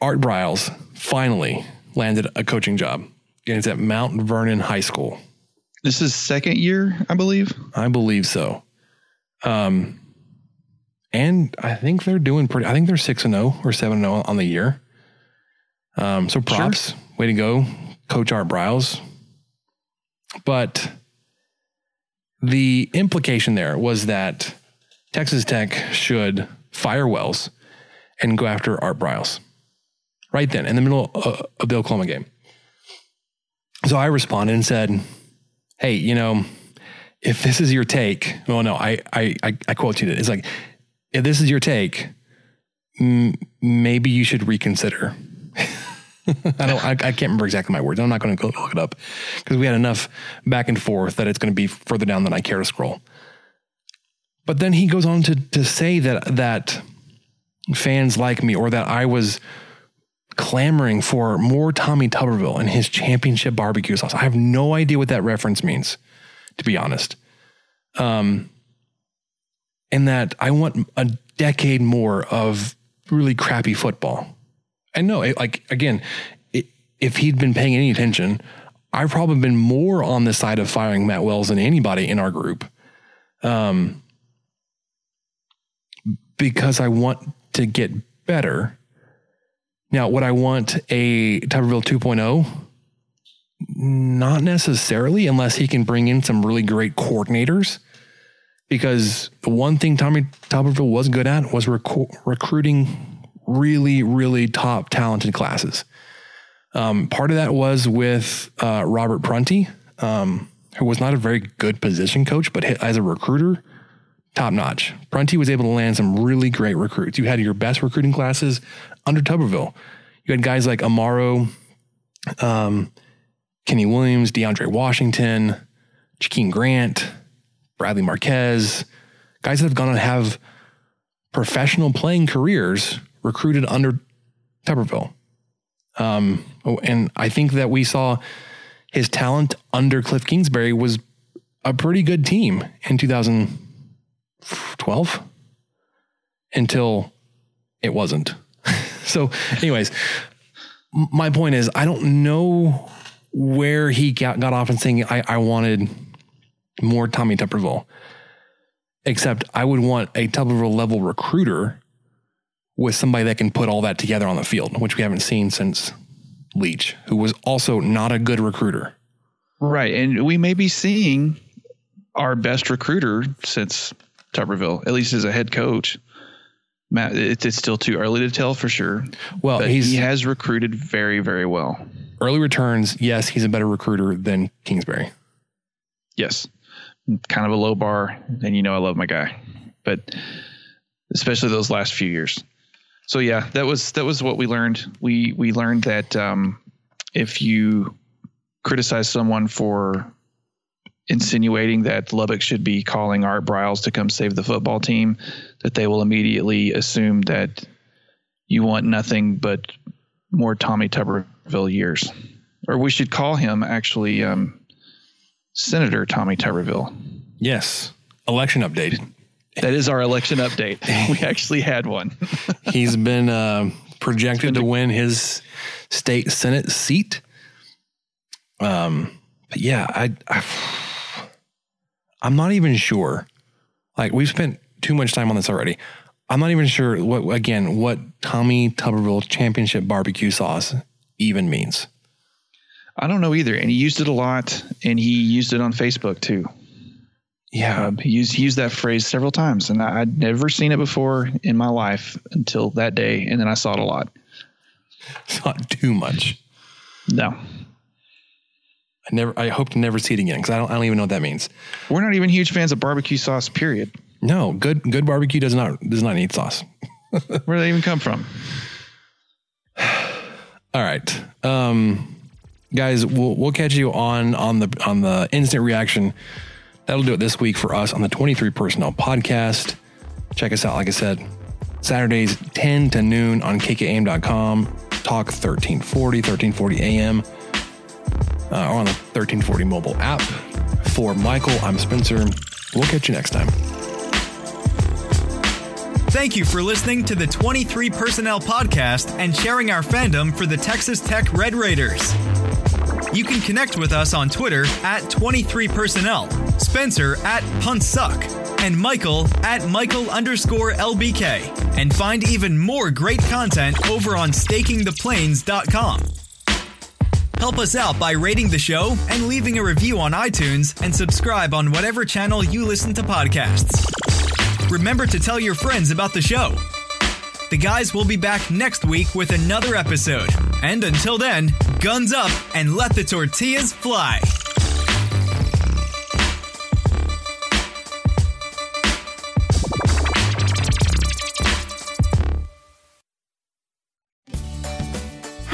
Art Briles finally landed a coaching job. And it's at Mount Vernon High School. This is second year, I believe. I believe so. Um, and I think they're doing pretty. I think they're six and zero or seven and zero on the year. Um, so props, sure. way to go, Coach Art Briles. But the implication there was that Texas Tech should fire Wells and go after Art Briles right then in the middle uh, of the Oklahoma game. So I responded and said, Hey, you know, if this is your take, well, no, I, I, I, I quoted it. It's like, if this is your take, m- maybe you should reconsider. [laughs] I don't, I, I, can't remember exactly my words. I'm not going to go look it up because we had enough back and forth that it's going to be further down than I care to scroll. But then he goes on to, to say that, that fans like me or that I was clamoring for more Tommy Tuberville and his championship barbecue sauce. I have no idea what that reference means, to be honest. Um, and that I want a decade more of really crappy football. And no, it, like again, it, if he'd been paying any attention, I've probably been more on the side of firing Matt Wells than anybody in our group. Um, because I want to get better. Now, would I want a Tuberville 2.0? Not necessarily, unless he can bring in some really great coordinators. Because the one thing Tommy Tuberville was good at was recruiting really, really top talented classes. Um, part of that was with uh, Robert Prunty, um, who was not a very good position coach, but as a recruiter, top notch. Prunty was able to land some really great recruits. You had your best recruiting classes under Tuberville. You had guys like Amaro, um, Kenny Williams, DeAndre Washington, Jakeem Grant, Bradley Marquez, guys that have gone on to have professional playing careers recruited under Tuberville. Um, oh, and I think that we saw his talent under Cliff Kingsbury was a pretty good team in 2012 until it wasn't. [laughs] so, anyways, my point is, I don't know where he got, got off in saying I, I wanted more Tommy Tuberville, except I would want a Tuberville level recruiter with somebody that can put all that together on the field, which we haven't seen since Leach, who was also not a good recruiter. Right. And we may be seeing our best recruiter since Tuberville, at least as a head coach. Matt, it's still too early to tell for sure. Well, he has recruited very, very well. Early returns, yes, he's a better recruiter than Kingsbury. Yes, kind of a low bar, and you know I love my guy, but especially those last few years so yeah, that was that was what we learned. We we learned that um, if you criticize someone for insinuating that Lubbock should be calling Art Briles to come save the football team, that they will immediately assume that you want nothing but more Tommy Tuberville years, or we should call him actually um, Senator Tommy Tuberville. Yes, election update. That is our election update. [laughs] We actually had one. [laughs] He's been uh, projected to win his state senate seat. Um, but yeah, I, I, I'm not even sure. Like we've spent too much time on this already. I'm not even sure what again what Tommy Tuberville Championship barbecue sauce even means. I don't know either, and he used it a lot, and he used it on Facebook too. Yeah, um, he used he used that phrase several times, and I, would never seen it before in my life until that day, and then I saw it a lot. [laughs] It's not too much. No, I never. I hope to never see it again because I don't. I don't even know what that means. We're not even huge fans of barbecue sauce. Period. No, good good barbecue does not does not need sauce. [laughs] Where did they even come from? All right, um, guys, we'll we'll catch you on on the on the instant reaction That'll do it this week for us on the 23 Personnel Podcast. Check us out, like I said, Saturdays 10 to noon on kkam.com, talk 1340, 1340 AM, uh, or on the 1340 mobile app. For Michael, I'm Spencer. We'll catch you next time. Thank you for listening to the 23 Personnel Podcast and sharing our fandom for the Texas Tech Red Raiders. You can connect with us on Twitter at 23personnel, Spencer at Puntsuck, and Michael at Michael underscore LBK. And find even more great content over on stakingtheplains.com. Help us out by rating the show and leaving a review on iTunes and subscribe on whatever channel you listen to podcasts. Remember to tell your friends about the show. The guys will be back next week with another episode. And until then, guns up and let the tortillas fly.